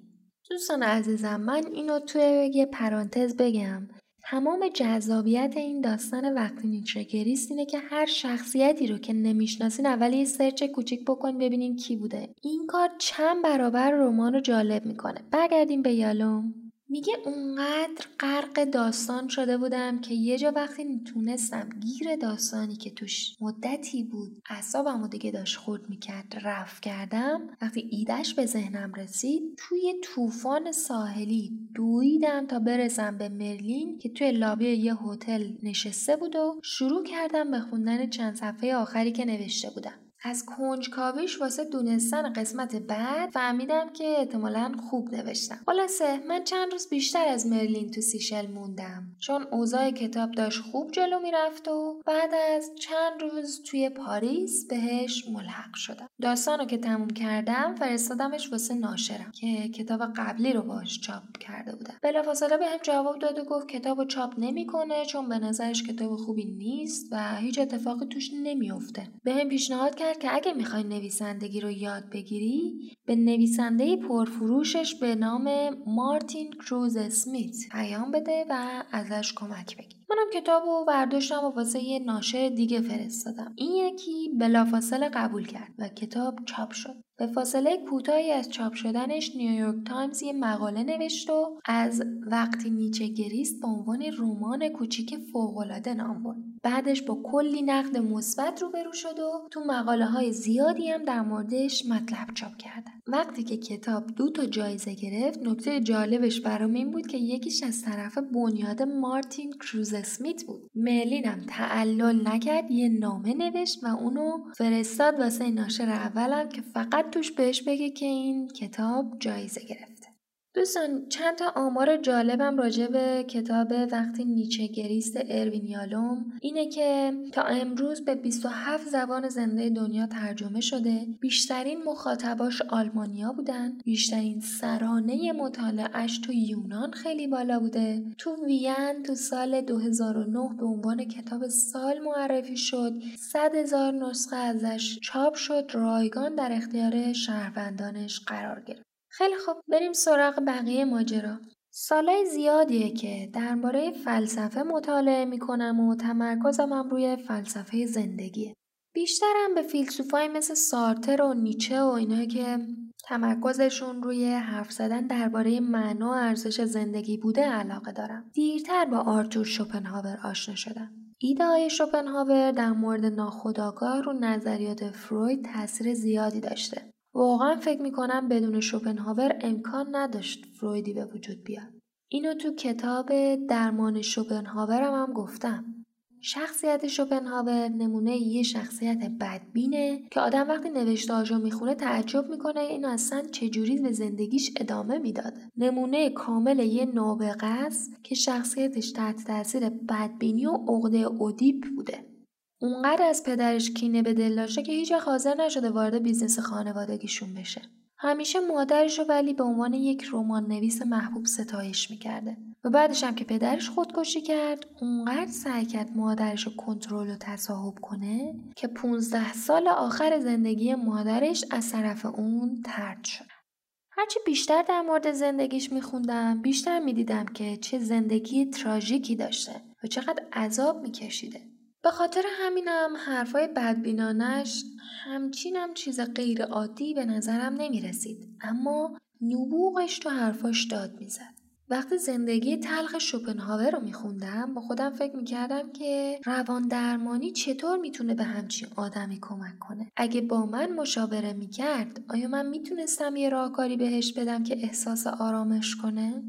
دوستان عزیزم من اینو توی یه پرانتز بگم تمام جذابیت این داستان وقتی نیچگریست اینه که هر شخصیتی رو که نمی‌شناسین اول یه سرچ کوچیک بکن ببینین کی بوده این کار چند برابر رمان رو جالب می‌کنه برگردیم به یالوم میگه اونقدر غرق داستان شده بودم که یه جا وقتی تونستم گیر داستانی که توش مدتی بود اعصابم و دیگه داشت خورد می‌کرد رفت کردم. وقتی ایدش به ذهنم رسید توی طوفان ساحلی دویدم تا برسم به مرلین که توی لابی یه هتل نشسته بود و شروع کردم به خوندن چند صفحه آخری که نوشته بودم. از کنجکاویش واسه دونستن قسمت بعد فهمیدم که احتمالا خوب نوشتم. خلاصه من چند روز بیشتر از مرلین تو سیشل موندم. چون اوضاع کتاب داشت خوب جلو می‌رفت و بعد از چند روز توی پاریس بهش ملحق شدم. داستانو که تموم کردم فرستادمش واسه ناشرم که کتاب قبلی رو باش چاپ کرده بودم. بلافاصله بهم جواب داد و گفت کتابو چاپ نمی‌کنه چون به نظرش کتاب خوبی نیست و هیچ اتفاقی توش نمیافته. بهم پیشنهاد کرد که اگه می‌خوای نویسندگی رو یاد بگیری به نویسنده پرفروشش به نام مارتین کروز اسمیت پیام بده و ازش کمک بگیر. منم کتاب رو برداشتم و واسه یه ناشر دیگه فرستادم. این یکی بلافاصله قبول کرد و کتاب چاپ شد. به فاصله کوتاهی از چاپ شدنش نیویورک تایمز یه مقاله نوشت و از وقتی نیچه گریست به عنوان رمان کوچیک فوقالعاده نام برد. بعدش با کلی نقد مثبت روبرو شد و تو مقاله های زیادی هم در موردش مطلب چاپ کردن وقتی که کتاب دو تا جایزه گرفت نکته جالبش برام این بود که یکیش از طرف بنیاد مارتین کروز اسمیت بود مرلینم تعلل نکرد یه نامه نوشت و اونو فرستاد واسه ناشر اولم که فقط توش بهش بگه که این کتاب جایزه گرفته. دوستان چند تا آمار جالبم راجع به کتاب وقتی نیچه گریست اروین یالوم. اینه که تا امروز به 27 زبان زنده دنیا ترجمه شده. بیشترین مخاطباش آلمانیا بودن. بیشترین سرانه مطالعهش تو یونان خیلی بالا بوده. تو وین تو سال 2009 به عنوان کتاب سال معرفی شد. 100 هزار نسخه ازش چاپ شد. رایگان در اختیار شهروندانش قرار گرفت. خیلی خوب بریم سراغ بقیه ماجرا. سالای زیادیه که درباره فلسفه مطالعه می‌کنم و تمرکزم هم روی فلسفه زندگیه. بیشترم به فیلسوفای مثل سارتر و نیچه و اینا که تمرکزشون روی حرف زدن درباره معنا و ارزش زندگی بوده علاقه دارم. دیرتر با آرتور شوپنهاور آشنا شدم. ایده شوپنهاور در مورد ناخودآگاه رو نظریات فروید تاثیر زیادی داشته. واقعا فکر می‌کنم بدون شوپنهاور امکان نداشت فرویدی به وجود بیاد. اینو تو کتاب درمان شوپنهاورم هم گفتم. شخصیت شوپنهاور نمونه یه شخصیت بدبینه که آدم وقتی نوشتهاشو می‌خونه تعجب می‌کنه این اصلا چجوری به زندگیش ادامه می‌داده نمونه کامل یه نابغه است که شخصیتش تحت تاثیر بدبینی و عقده اودیپ بوده اونقدر از پدرش کینه به دل داشته که هیچ حاضر نشده وارد business خانوادگیشون بشه. همیشه مادرش رو ولی به عنوان یک رمان نویس محبوب ستایش می‌کرده و بعدش هم که پدرش خودکشی کرد اونقدر سعی کرد مادرش رو کنترل و تصاحب کنه که 15 سال آخر زندگی مادرش از طرف اون ترد شد. هرچی بیشتر در مورد زندگیش میخوندم بیشتر می‌دیدم که چه زندگی تراژیکی داشته و چقدر عذاب میکشیده. به خاطر همینم حرفای بدبینانش همچینم چیز غیر عادی به نظرم نمی رسید. اما نبوغش تو حرفاش داد می‌زد. وقتی زندگی تلخ شوپنهاور رو میخوندم با خودم فکر می‌کردم که روان درمانی چطور می‌تونه به همچین آدمی کمک کنه اگه با من مشاوره می‌کرد آیا من می‌تونستم یه راهکاری بهش بدم که احساس آرامش کنه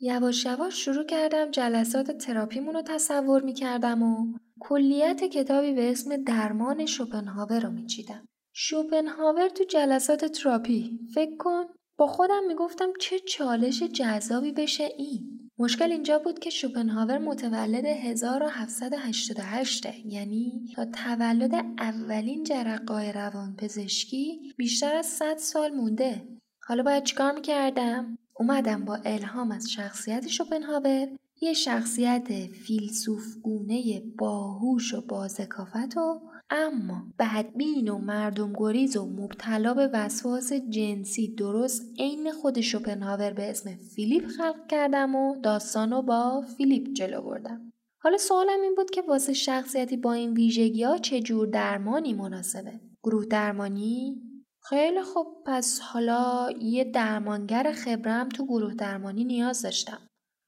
یواش یواش شروع کردم جلسات تراپیمون رو تصور می‌کردم و کلیت کتابی به اسم درمان شوپنهاور رو میچیدم. شوپنهاور تو جلسات تراپی. فکر کن با خودم می‌گفتم چه چالش جذابی بشه این. مشکل اینجا بود که شوپنهاور متولد 1788 یعنی تا تولد اولین جرقای روان پزشکی بیشتر از 100 سال مونده. حالا باید چیکار می‌کردم؟ اومدم با الهام از شخصیت شوپنهاور یه شخصیت فیلسوفگونه باهوش و بازکافت و اما بدبین و مردم گریز و مبتلا به وسواس جنسی درست عین خود شوپنهاور به اسم فیلیپ خلق کردم و داستانو با فیلیپ جلو بردم. حالا سوالم این بود که واسه شخصیتی با این ویژگی ها چه جور درمانی مناسبه؟ گروه درمانی؟ خیلی خوب پس حالا یه درمانگر خبرم تو گروه درمانی نیاز داشتم.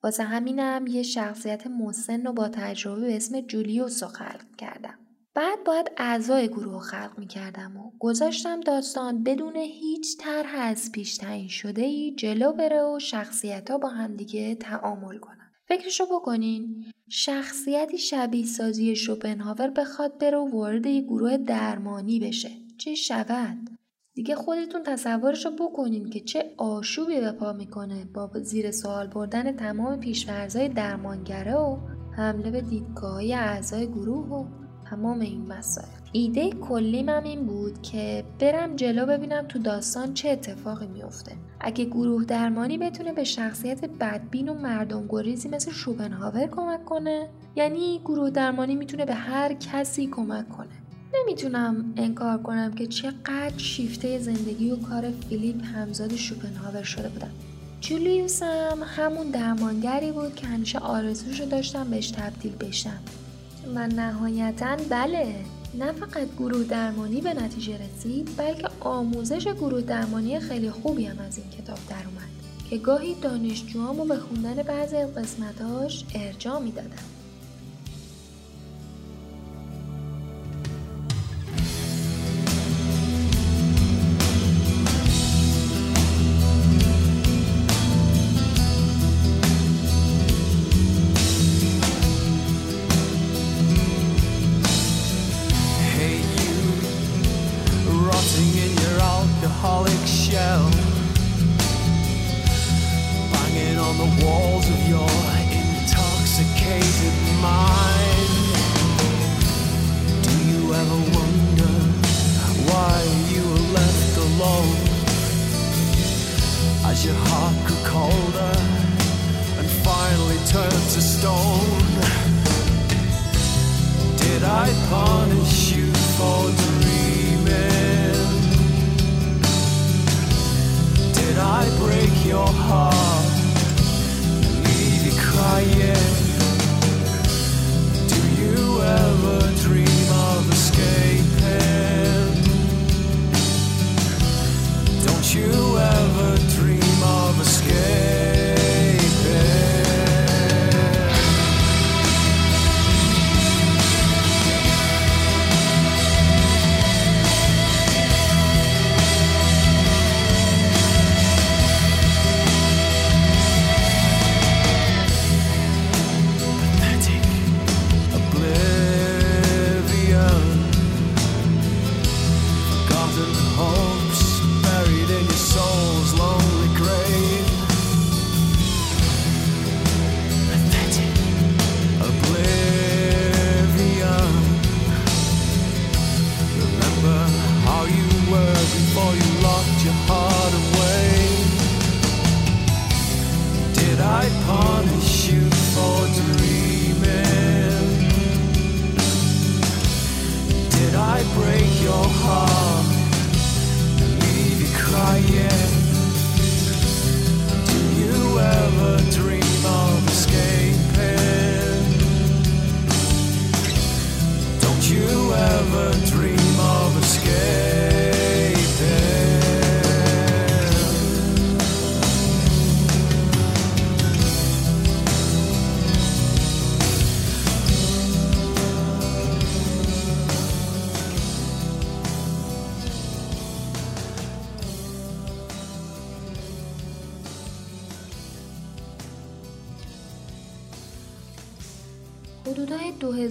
واسه همینم یه شخصیت مسن و با تجربه به اسم جولیوس رو خلق کردم. بعد باید اعضای گروه خلق می کردم و گذاشتم داستان بدون هیچ طرح از پیش تعیین شده ای جلو بره و شخصیت ها با همدیگه تعامل کنن. فکرشو بکنین شخصیتی شبیه سازی شوپنهاور بخواد بره و وارد یه گروه درمانی بشه. چه شود؟ دیگه خودتون تصورشو بکنین که چه آشوبی به پا می‌کنه با زیر سوال بردن تمام پیشورزای درمانگره و حمله به دیدگاه اعضای گروه و تمام این مسائل ایده کلیم هم این بود که برم جلو ببینم تو داستان چه اتفاقی میفته اگه گروه درمانی بتونه به شخصیت بدبین و مردم گریزی مثل شوپنهاور کمک کنه یعنی گروه درمانی می‌تونه به هر کسی کمک کنه. نمی‌تونم انکار کنم که چقدر شیفته زندگی و کار فیلیپ همزاد شوپنهاور شده بودم. جولیوس هم همون درمانگری بود که همیشه آرزوشو داشتم بهش تبدیل بشم. و نهایتا بله نه فقط گروه درمانی به نتیجه رسید بلکه آموزش گروه درمانی خیلی خوبی هم از این کتاب در اومد که گاهی دانشجوامو به خوندن بعضی قسمتاش ارجاع می‌دادم.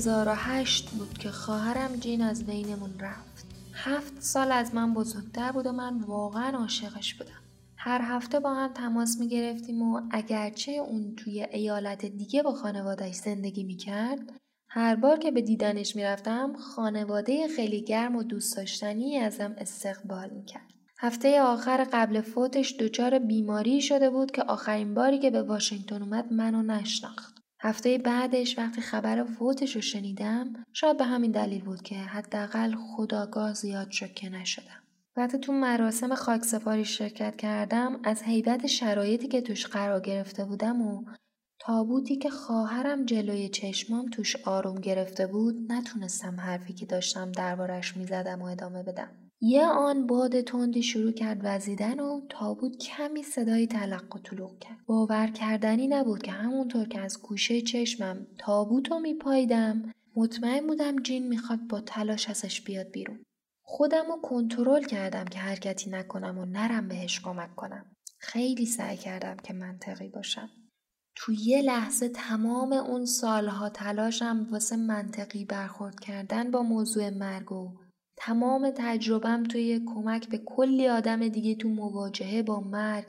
2008 بود که خواهرم جین از بینمون رفت. هفت سال از من بزرگتر بود و من واقعا عاشقش بودم. هر هفته با هم تماس می گرفتیم و اگرچه اون توی ایالت دیگه با خانوادهش زندگی می کرد هر بار که به دیدنش می رفتم خانواده خیلی گرم و دوست داشتنی ازم استقبال می کرد. هفته آخر قبل فوتش دچار بیماری شده بود که آخرین باری که به واشنگتن اومد منو نشناخت. هفته بعدش وقتی خبر فوتش رو شنیدم شاید به همین دلیل بود که حداقل خداگاه زیاد شوکه نشدم. وقتی تو مراسم خاکسپاری شرکت کردم از حیبت شرایطی که توش قرار گرفته بودم و تابوتی که خواهرم جلوی چشمام توش آروم گرفته بود نتونستم حرفی که داشتم دربارش می‌زدم و ادامه بدم. یه آن باد تندی شروع کرد وزیدن و تابوت کمی صدای تلق و طلوق کرد. باور کردنی نبود که همونطور که از گوشه چشمم تابوت رو میپاییدم مطمئن بودم جین می‌خواد با تلاش ازش بیاد بیرون. خودم رو کنترل کردم که حرکتی نکنم و نرم بهش کمک کنم. خیلی سعی کردم که منطقی باشم. تو یه لحظه تمام اون سالها تلاشم واسه منطقی برخورد کردن با موضوع مرگ و تمام تجربم توی کمک به کلی آدم دیگه تو مواجهه با مرگ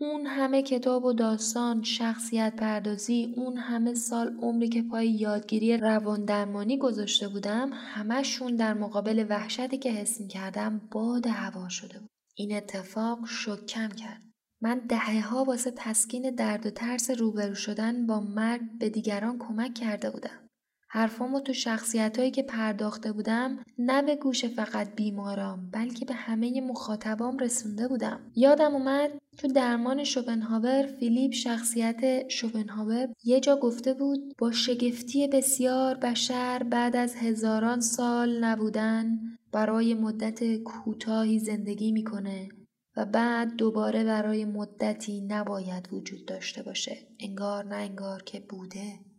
اون همه کتاب و داستان شخصیت پردازی اون همه سال عمری که پای یادگیری روان درمانی گذاشته بودم همشون در مقابل وحشتی که حس کردم باد هوا شده بود. این اتفاق شکم کرد. من دهه ها واسه تسکین درد و ترس روبرو شدن با مرگ به دیگران کمک کرده بودم. حرفامو تو شخصیت هایی که پرداخته بودم نه به گوش فقط بیمارام بلکه به همه مخاطبام رسونده بودم. یادم اومد تو درمان شوپنهاور فیلیپ شخصیت شوپنهاور یه جا گفته بود با شگفتی بسیار بشر بعد از هزاران سال نبودن برای مدت کوتاهی زندگی می‌کنه و بعد دوباره برای مدتی نباید وجود داشته باشه. انگار نه انگار که بوده.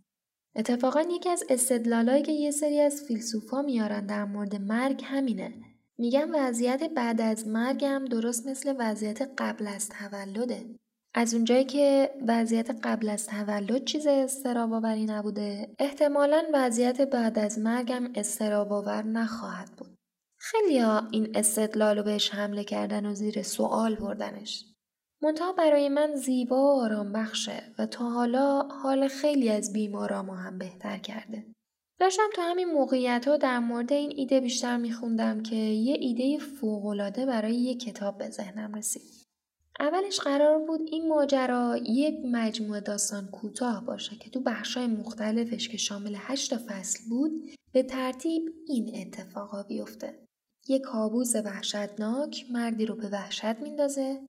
اتفاقا یکی از استدلالایی که یه سری از فیلسوفا میارن در مورد مرگ همینه. میگن وضعیت بعد از مرگم درست مثل وضعیت قبل از تولده. از اونجایی که وضعیت قبل از تولد چیز استراباوری نبوده احتمالا وضعیت بعد از مرگم استراباور نخواهد بود. خیلی ها این استدلال رو بهش حمله کردن و زیر سوال بردنش. منتها برای من زیبا و آرام بخشه و تا حالا حال خیلی از بیمارامو هم بهتر کرده. داشتم تو همین موقعیت ها در مورد این ایده بیشتر میخوندم که یه ایده فوقالعاده برای یه کتاب به ذهنم رسید. اولش قرار بود این ماجرا یه مجموعه داستان کوتاه باشه که تو بخشای مختلفش که شامل هشت فصل بود به ترتیب این اتفاقا بیفته. یه کابوس وحشتناک مردی رو به وحشت میندازه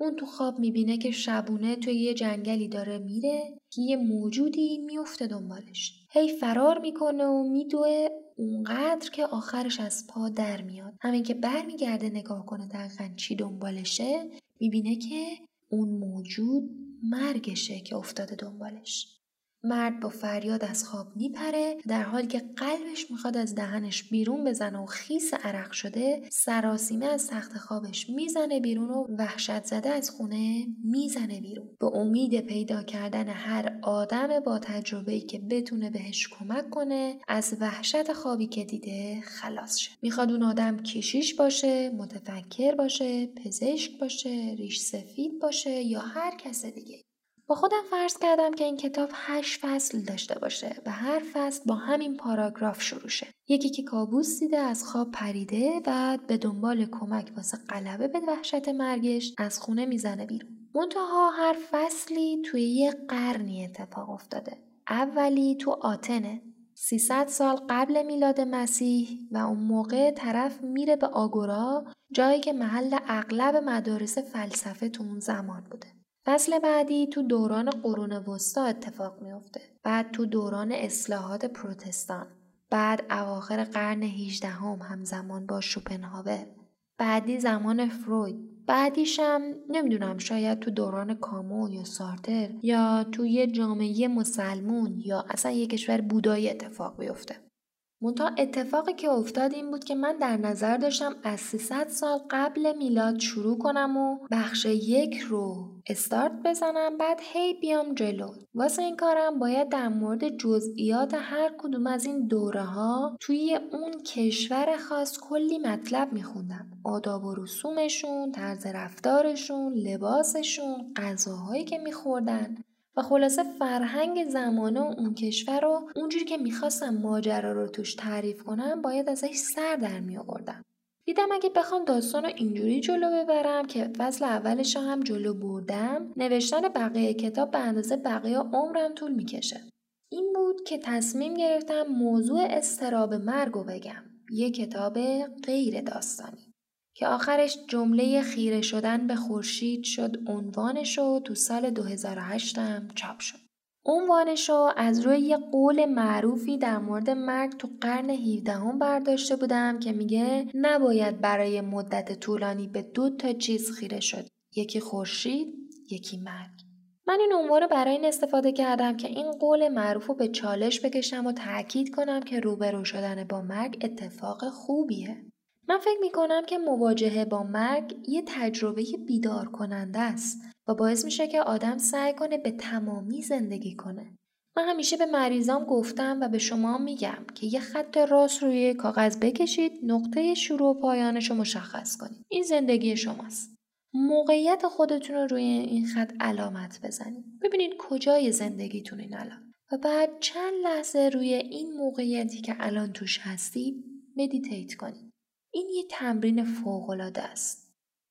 اون تو خواب می‌بینه که شبونه توی یه جنگلی داره میره که یه موجودی میفته دنبالش. هی فرار می‌کنه و میدوه اونقدر که آخرش از پا در میاد. همین که برمیگرده نگاه کنه دقیقا چی دنبالشه می‌بینه که اون موجود مرگشه که افتاده دنبالش. مرد با فریاد از خواب میپره در حالی که قلبش می‌خواد از دهنش بیرون بزنه و خیس عرق شده سراسیمه از تخت خوابش می‌زنه بیرون و وحشت زده از خونه می‌زنه بیرون. به امید پیدا کردن هر آدم با تجربه‌ای که بتونه بهش کمک کنه از وحشت خوابی که دیده خلاص شه. می‌خواد اون آدم کشیش باشه متفکر باشه پزشک باشه ریش سفید باشه یا هر کس دیگه. با خودم فرض کردم که این کتاب هشت فصل داشته باشه و هر فصل با همین پاراگراف شروع شه. یکی که کابوس دیده از خواب پریده و به دنبال کمک واسه غلبه به وحشت مرگش از خونه می‌زنه بیرون. منتها هر فصلی توی یه قرنی اتفاق افتاده. اولی تو آتنه 300 سال قبل میلاد مسیح و اون موقع طرف میره به آگورا جایی که محل اغلب مدارس فلسفه تو اون زمان بوده. فصل بعدی تو دوران قرون وسطا اتفاق میافته. بعد تو دوران اصلاحات پروتستان. بعد اواخر قرن 18 هم همزمان با شوپنهاور بعدی زمان فروید بعدیشم نمی‌دونم شاید تو دوران کامو یا سارتر یا تو یه جامعه مسلمون یا اصلا یه کشور بودایی اتفاق بیفته منتها اتفاقی که افتاد این بود که من در نظر داشتم از 300 سال قبل میلاد شروع کنم و بخش یک رو استارت بزنم بعد هی بیام جلو. واسه این کارم باید در مورد جزئیات هر کدوم از این دوره ها توی اون کشور خاص کلی مطلب میخوندم. آداب و رسومشون طرز رفتارشون لباسشون غذاهایی که میخوردن. و خلاصه فرهنگ زمانه و اون کشور رو اونجوری که می‌خواستم ماجرا رو توش تعریف کنم باید ازش سر در می آوردم. دیدم اگه بخوام داستان رو اینجوری جلو ببرم که فصل اولش هم جلو بردم نوشتن بقیه کتاب به اندازه بقیه عمرم طول می‌کشه. این بود که تصمیم گرفتم موضوع استراب مرگ رو بگم. یه کتاب غیر داستانی. که آخرش جمله خیره شدن به خورشید شد عنوانش و تو سال 2008 هم چاپ شد. عنوانش رو از روی یه قول معروفی در مورد مرگ تو قرن 17 هم برداشته بودم که میگه نباید برای مدت طولانی به دو تا چیز خیره شد. یکی خورشید، یکی مرگ. من این عنوان رو برای این استفاده کردم که این قول معروف رو به چالش بکشم و تاکید کنم که روبرو شدن با مرگ اتفاق خوبیه. من فکر می کنم که مواجهه با مرگ یه تجربه بیدار کننده است و باعث میشه که آدم سعی کنه به تمامی زندگی کنه. من همیشه به مریضام گفتم و به شما میگم که یه خط راست روی کاغذ بکشید نقطه شروع و پایانش رو مشخص کنید. این زندگی شماست. موقعیت خودتون رو روی این خط علامت بزنید. ببینید کجای زندگیتون الان. و بعد چند لحظه روی این موقعیتی که الان توش هستید meditate کنید. این یه تمرین فوقالعاده است.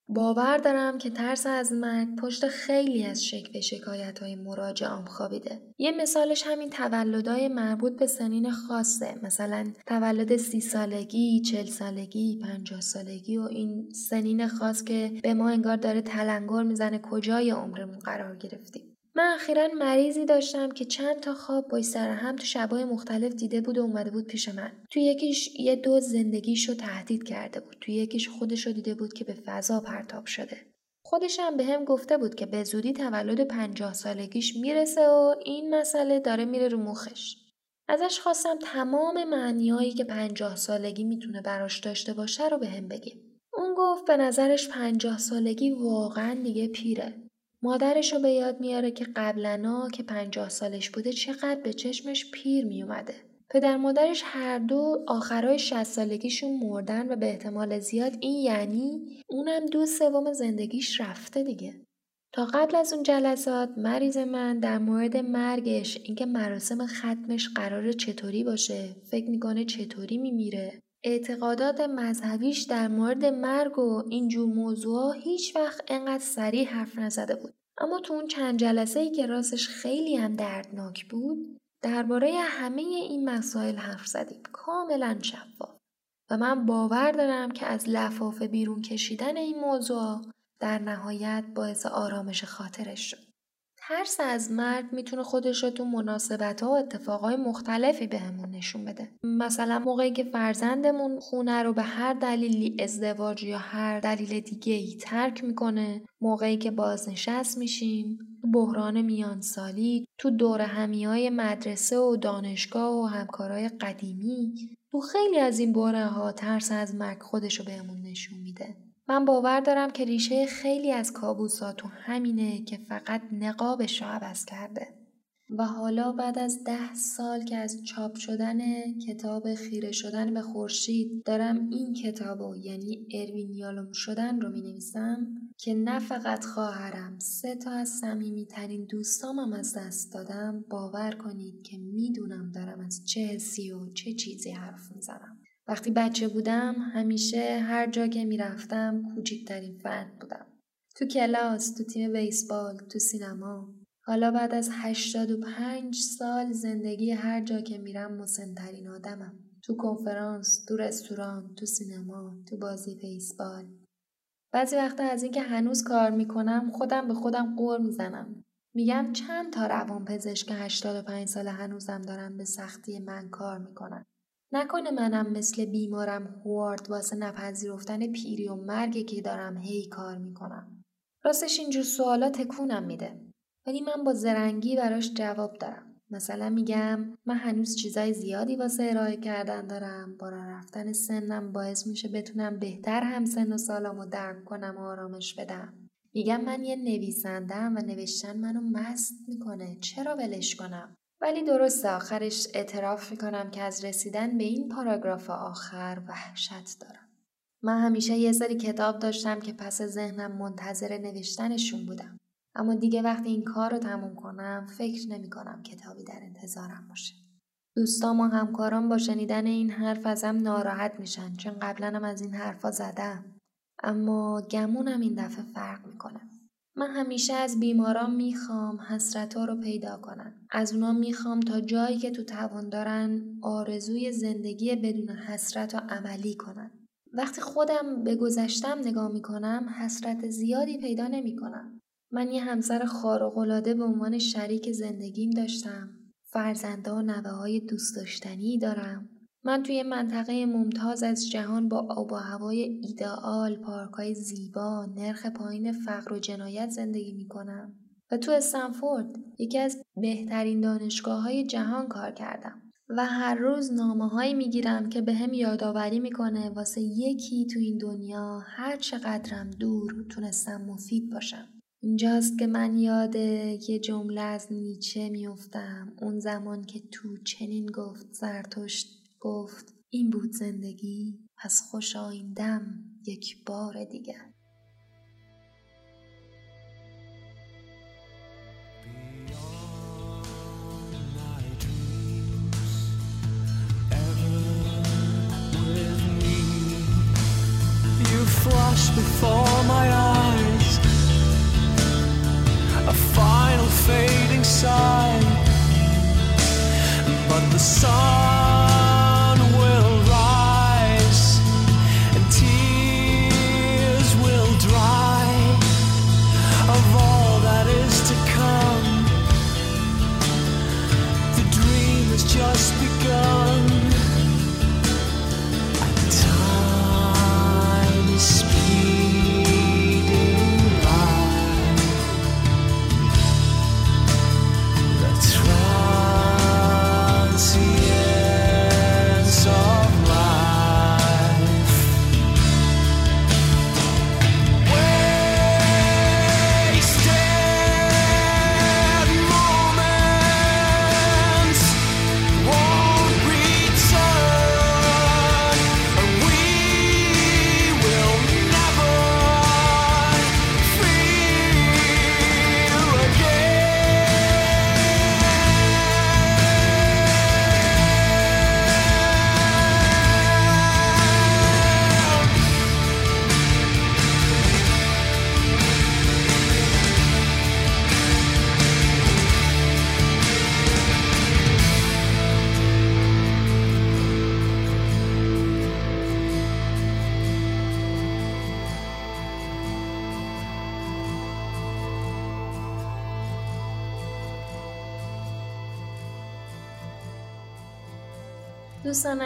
باور دارم که ترس از مرگ پشت خیلی از شک و شکایت های مراجعام خوابیده. یه مثالش همین تولدهای مربوط به سنین خاصه. مثلا تولد سی سالگی، چل سالگی، پنجاه سالگی و این سنین خاص که به ما انگار داره تلنگر می‌زنه کجای عمرمون قرار گرفتیم. من اخیرا مریضی داشتم که چند تا خواب با سر هم تو شبای مختلف دیده بود و اومده بود پیش من. تو یکیش یه دو زندگیشو تهدید کرده بود. تو یکیش خودشو دیده بود که به فضا پرتاب شده. خودش هم به هم گفته بود که به زودی تولد پنجاه سالگیش می‌رسه و این مسئله داره میره رو مخش. ازش خواستم تمام معنیهایی که پنجاه سالگی می‌تونه براش داشته باشه رو به هم بگیم اون گفت به نظرش پنجاه سالگی واقعا دیگه پیره. مادرش رو به یاد میاره که قبلنا که پنجاه سالش بوده چقدر به چشمش پیر میومده. پدر مادرش هر دو آخرای شست سالگیشون مردن و به احتمال زیاد این یعنی اونم دو سوم زندگیش رفته دیگه. تا قبل از اون جلسات مریض من در مورد مرگش اینکه مراسم ختمش قرار چطوری باشه فکر می‌کنه چطوری میمیره اعتقادات مذهبیش در مورد مرگ و اینجور موضوع هیچ وقت انقدر سریع حرف نزده بود. اما تو اون چند جلسه ای که راستش خیلی هم دردناک بود درباره همه این مسائل حرف زدیم کاملا شفاف و من باور دارم که از لفاف بیرون کشیدن این موضوع در نهایت باعث آرامش خاطرش شد. ترس از مرگ می‌تونه خودش رو تو مناسبت ها و اتفاقای مختلفی بهمون نشون بده. مثلا موقعی که فرزندمون خونه رو به هر دلیلی ازدواج یا هر دلیل دیگه ای ترک می‌کنه موقعی که بازنشست میشیم بحران میانسالی تو دور همی های مدرسه و دانشگاه و همکارای قدیمی تو خیلی از این باره ها ترس از مرگ خودش رو بهمون نشون میده. من باور دارم که ریشه خیلی از کابوسا تو همینه که فقط نقابش رو عوض کرده. و حالا بعد از ده سال که از چاپ شدن کتاب خیره شدن به خورشید دارم این کتابو یعنی اروین شدن رو می نویسم که نه فقط خواهرم سه تا از صمیمی ترین دوستامم از دست دادم باور کنید که می‌دونم دارم از چه حسی و چه چیزی حرف می‌زنم. وقتی بچه بودم همیشه هر جا که می‌رفتم کوچکترین فرد بودم. تو کلاس، تو تیم بیسبال، تو سینما. حالا بعد از 85 سال زندگی هر جا که میرم مسنترین آدمم. تو کنفرانس، تو رستوران، تو سینما، تو بازی بیسبال. بعضی وقتا از اینکه هنوز کار می‌کنم خودم به خودم قور می‌زنم. میگم چند تا روان پزشک 85 سال هنوزم دارن به سختی من کار می‌کنن. نکنه منم مثل بیمارم هوارد واسه نپذیرفتن پیری و مرگی که دارم هی کار می‌کنم. راستش اینجور سوالا تکونم میده. ولی من با زرنگی براش جواب دارم. مثلا میگم من هنوز چیزای زیادی واسه ارائه کردن دارم با رفتن سنم باعث میشه بتونم بهتر هم سن و سالامو درک کنم و آرامش بدم میگم من یه نویسندم و نوشتن منو مست می‌کنه چرا ولش کنم ولی درسته آخرش اعتراف می‌کنم که از رسیدن به این پاراگراف آخر وحشت دارم من همیشه یه سری کتاب داشتم که پس ذهنم منتظر نوشتنشون بودم اما دیگه وقتی این کار رو تموم کنم فکر نمی کنم کتابی در انتظارم باشه. دوستام و همکاران با شنیدن این حرف ازم ناراحت میشن چون قبلا از این حرفا زدم. اما گمونم این دفعه فرق می‌کنه. من همیشه از بیماران می‌خوام حسرت رو پیدا کنن. از اونا می‌خوام تا جایی که تو توان دارن آرزوی زندگی بدون حسرت و عملی کنن. وقتی خودم به گذشتم نگاه می‌کنم حسرت زیادی پیدا نمی‌کنم. من یه همسر خارق‌العاده به عنوان شریک زندگیم داشتم. فرزنده و نوه های دوست داشتنی دارم. من توی منطقه ممتاز از جهان با آب و هوای ایدئال، پارکای زیبا، نرخ پایین فقر و جنایت زندگی می کنم. و تو استنفورد یکی از بهترین دانشگاه های جهان کار کردم. و هر روز نامه هایی می گیرم که به هم یادآوری می‌کنه واسه یکی تو این دنیا هر چقدرم دور تونستم مفید باشم. اینجاست که من یاد یه جمله از نیچه میفتم اون زمان که تو چنین گفت زرتشت گفت این بود زندگی پس خوش آیندم یک بار دیگر flash before my eyes a final fading sign but the sun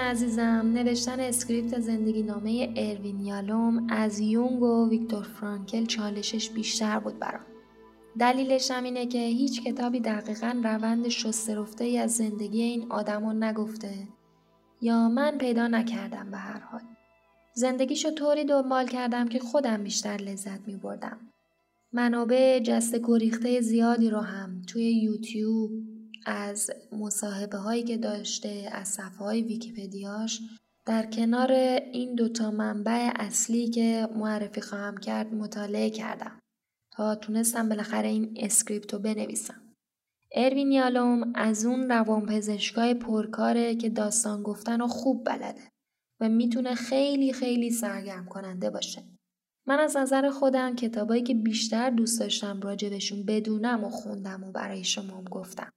عزیزم نوشتن script زندگی نامه اروین یالوم از یونگ و ویکتور فرانکل چالشش بیشتر بود برام. دلیلش هم اینه که هیچ کتابی دقیقا روند شسته رفته ای از زندگی این آدم رو نگفته یا من پیدا نکردم به هر حال. زندگیشو طوری دنبال کردم که خودم بیشتر لذت می بردم. منابع جسته گریخته زیادی رو هم توی یوتیوب، از مصاحبه هایی که داشته از صفحه های ویکیپدیاش در کنار این دوتا منبع اصلی که معرفی خواهم کرد مطالعه کردم تا تونستم بالاخره این script رو بنویسم. اروین یالوم از اون روانپزشکای پرکاره که داستان گفتن رو خوب بلده و می‌تونه خیلی خیلی سرگرم کننده باشه. من از نظر خودم کتابایی که بیشتر دوست داشتم راجبشون بدونم و خوندم و برای شما گفتم.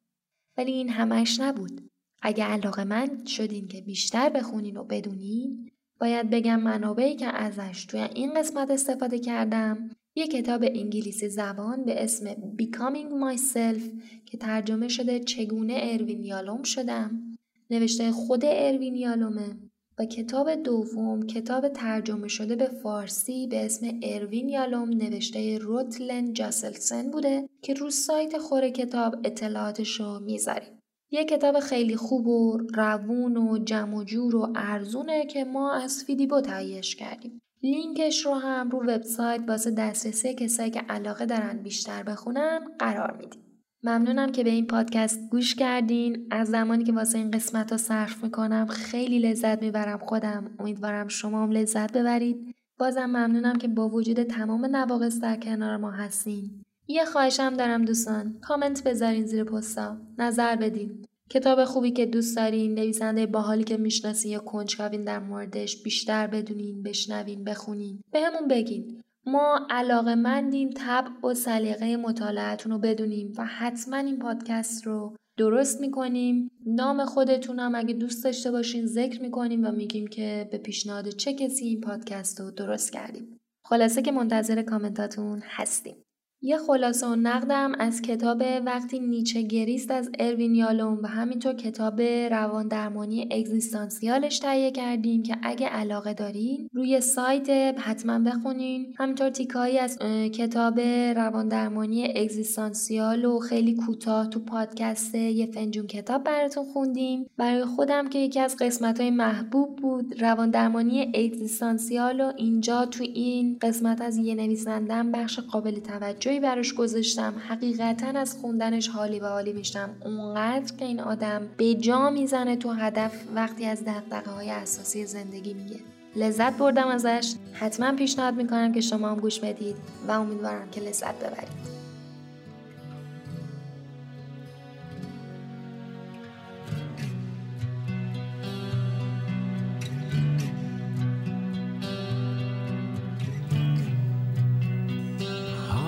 ولی این همش نبود. اگه علاقه من شدین که بیشتر بخونین و بدونین باید بگم منابعی که ازش توی این قسمت استفاده کردم یه کتاب انگلیسی زبان به اسم Becoming Myself که ترجمه شده چگونه اروین یالوم شدم نوشته خود اروین یالومه کتاب دوم کتاب ترجمه شده به فارسی به اسم اروین یالوم نوشته روتلن جاسلسن بوده که رو سایت خور کتاب اطلاعاتش رو می‌ذاریم. یه کتاب خیلی خوب و روون و جمع و جور و ارزونه که ما از فیدیبو تهیهش کردیم. لینکش رو هم رو وبسایت واسه دسترسی کسایی که علاقه دارن بیشتر بخونن قرار میدیم. ممنونم که به این پادکست گوش کردین. از زمانی که واسه این قسمت ها صرف می‌کنم خیلی لذت می‌برم خودم. امیدوارم شما هم لذت ببرید. بازم ممنونم که با وجود تمام نواقص در کنار ما هستین. یه خواهشم دارم دوستان. کامنت بذارین زیر پستا. نظر بدین. کتاب خوبی که دوست دارین نویسنده باحالی که می‌شناسین یا کنجکاوین در موردش بیشتر بدونین بشنوین بخونین. بهمون به بگین. ما علاقه مندیم طبع و سلیقه مطالعتون رو بدونیم و حتما این پادکست رو درست می‌کنیم. نام خودتونم اگه دوست داشته باشین ذکر می‌کنیم و میگیم که به پیشنهاد چه کسی این پادکست رو درست کردیم. خلاصه که منتظر کامنتاتون هستیم. یه خلاصه و نقدم از کتاب وقتی نیچه گریست از اروین یالوم و همینطور کتاب روان درمانی اگزیستانسیالش تهیه کردیم که اگه علاقه دارین روی سایت حتما بخونین. همینطور تیکایی از کتاب روان درمانی اگزیستانسیال و خیلی کوتاه تو پادکست یه فنجون کتاب براتون خوندیم. برای خودم که یکی از قسمت های محبوب بود روان درمانی اگزیستانسیال و اینجا تو این قسمت از یه نویسندم بخش قابل توجه جایی براش گذاشتم حقیقتا از خوندنش حالی به حالی میشم اونقدر که این آدم به جا می‌زنه تو هدف وقتی از دقدقه های اساسی زندگی میگه. لذت بردم ازش. حتما پیشنهاد می‌کنم که شما هم گوش بدید و امیدوارم که لذت ببرید.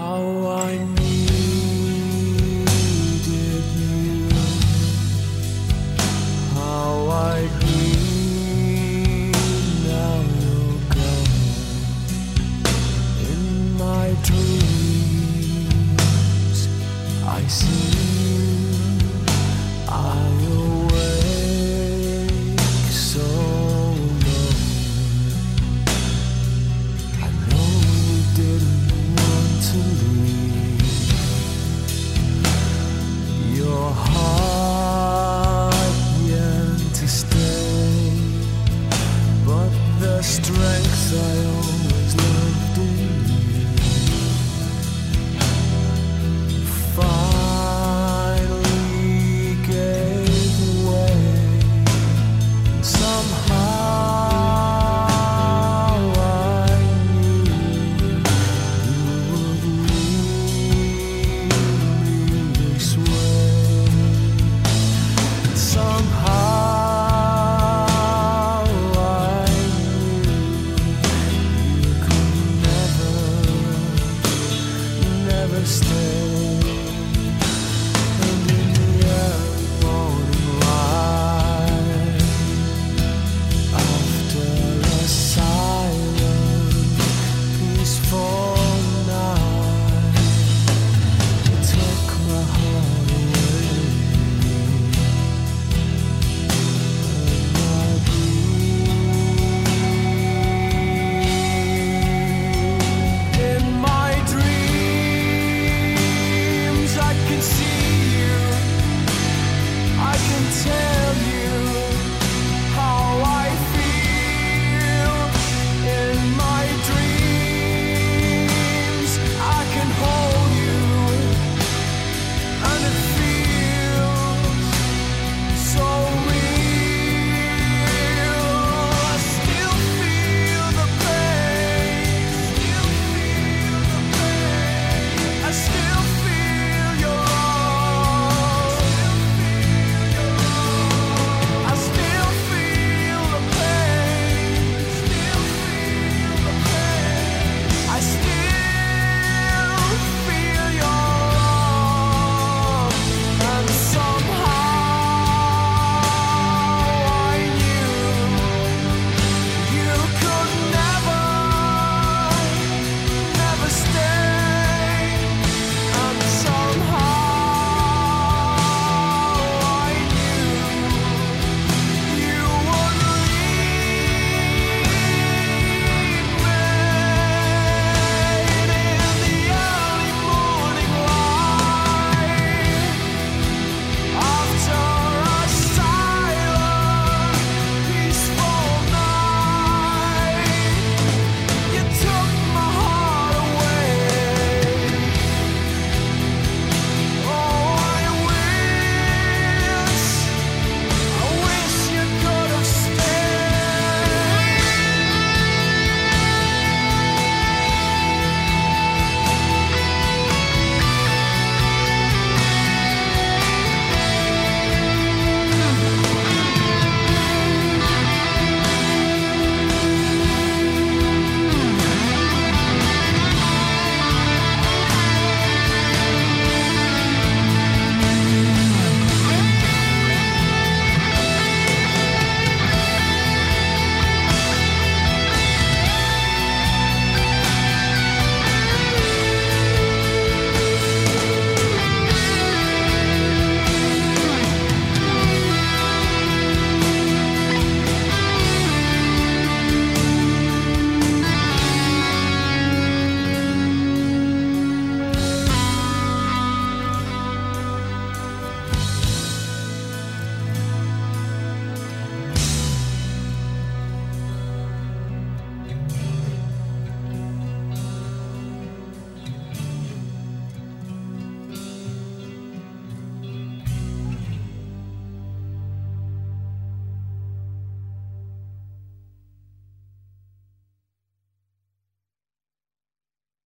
how I know.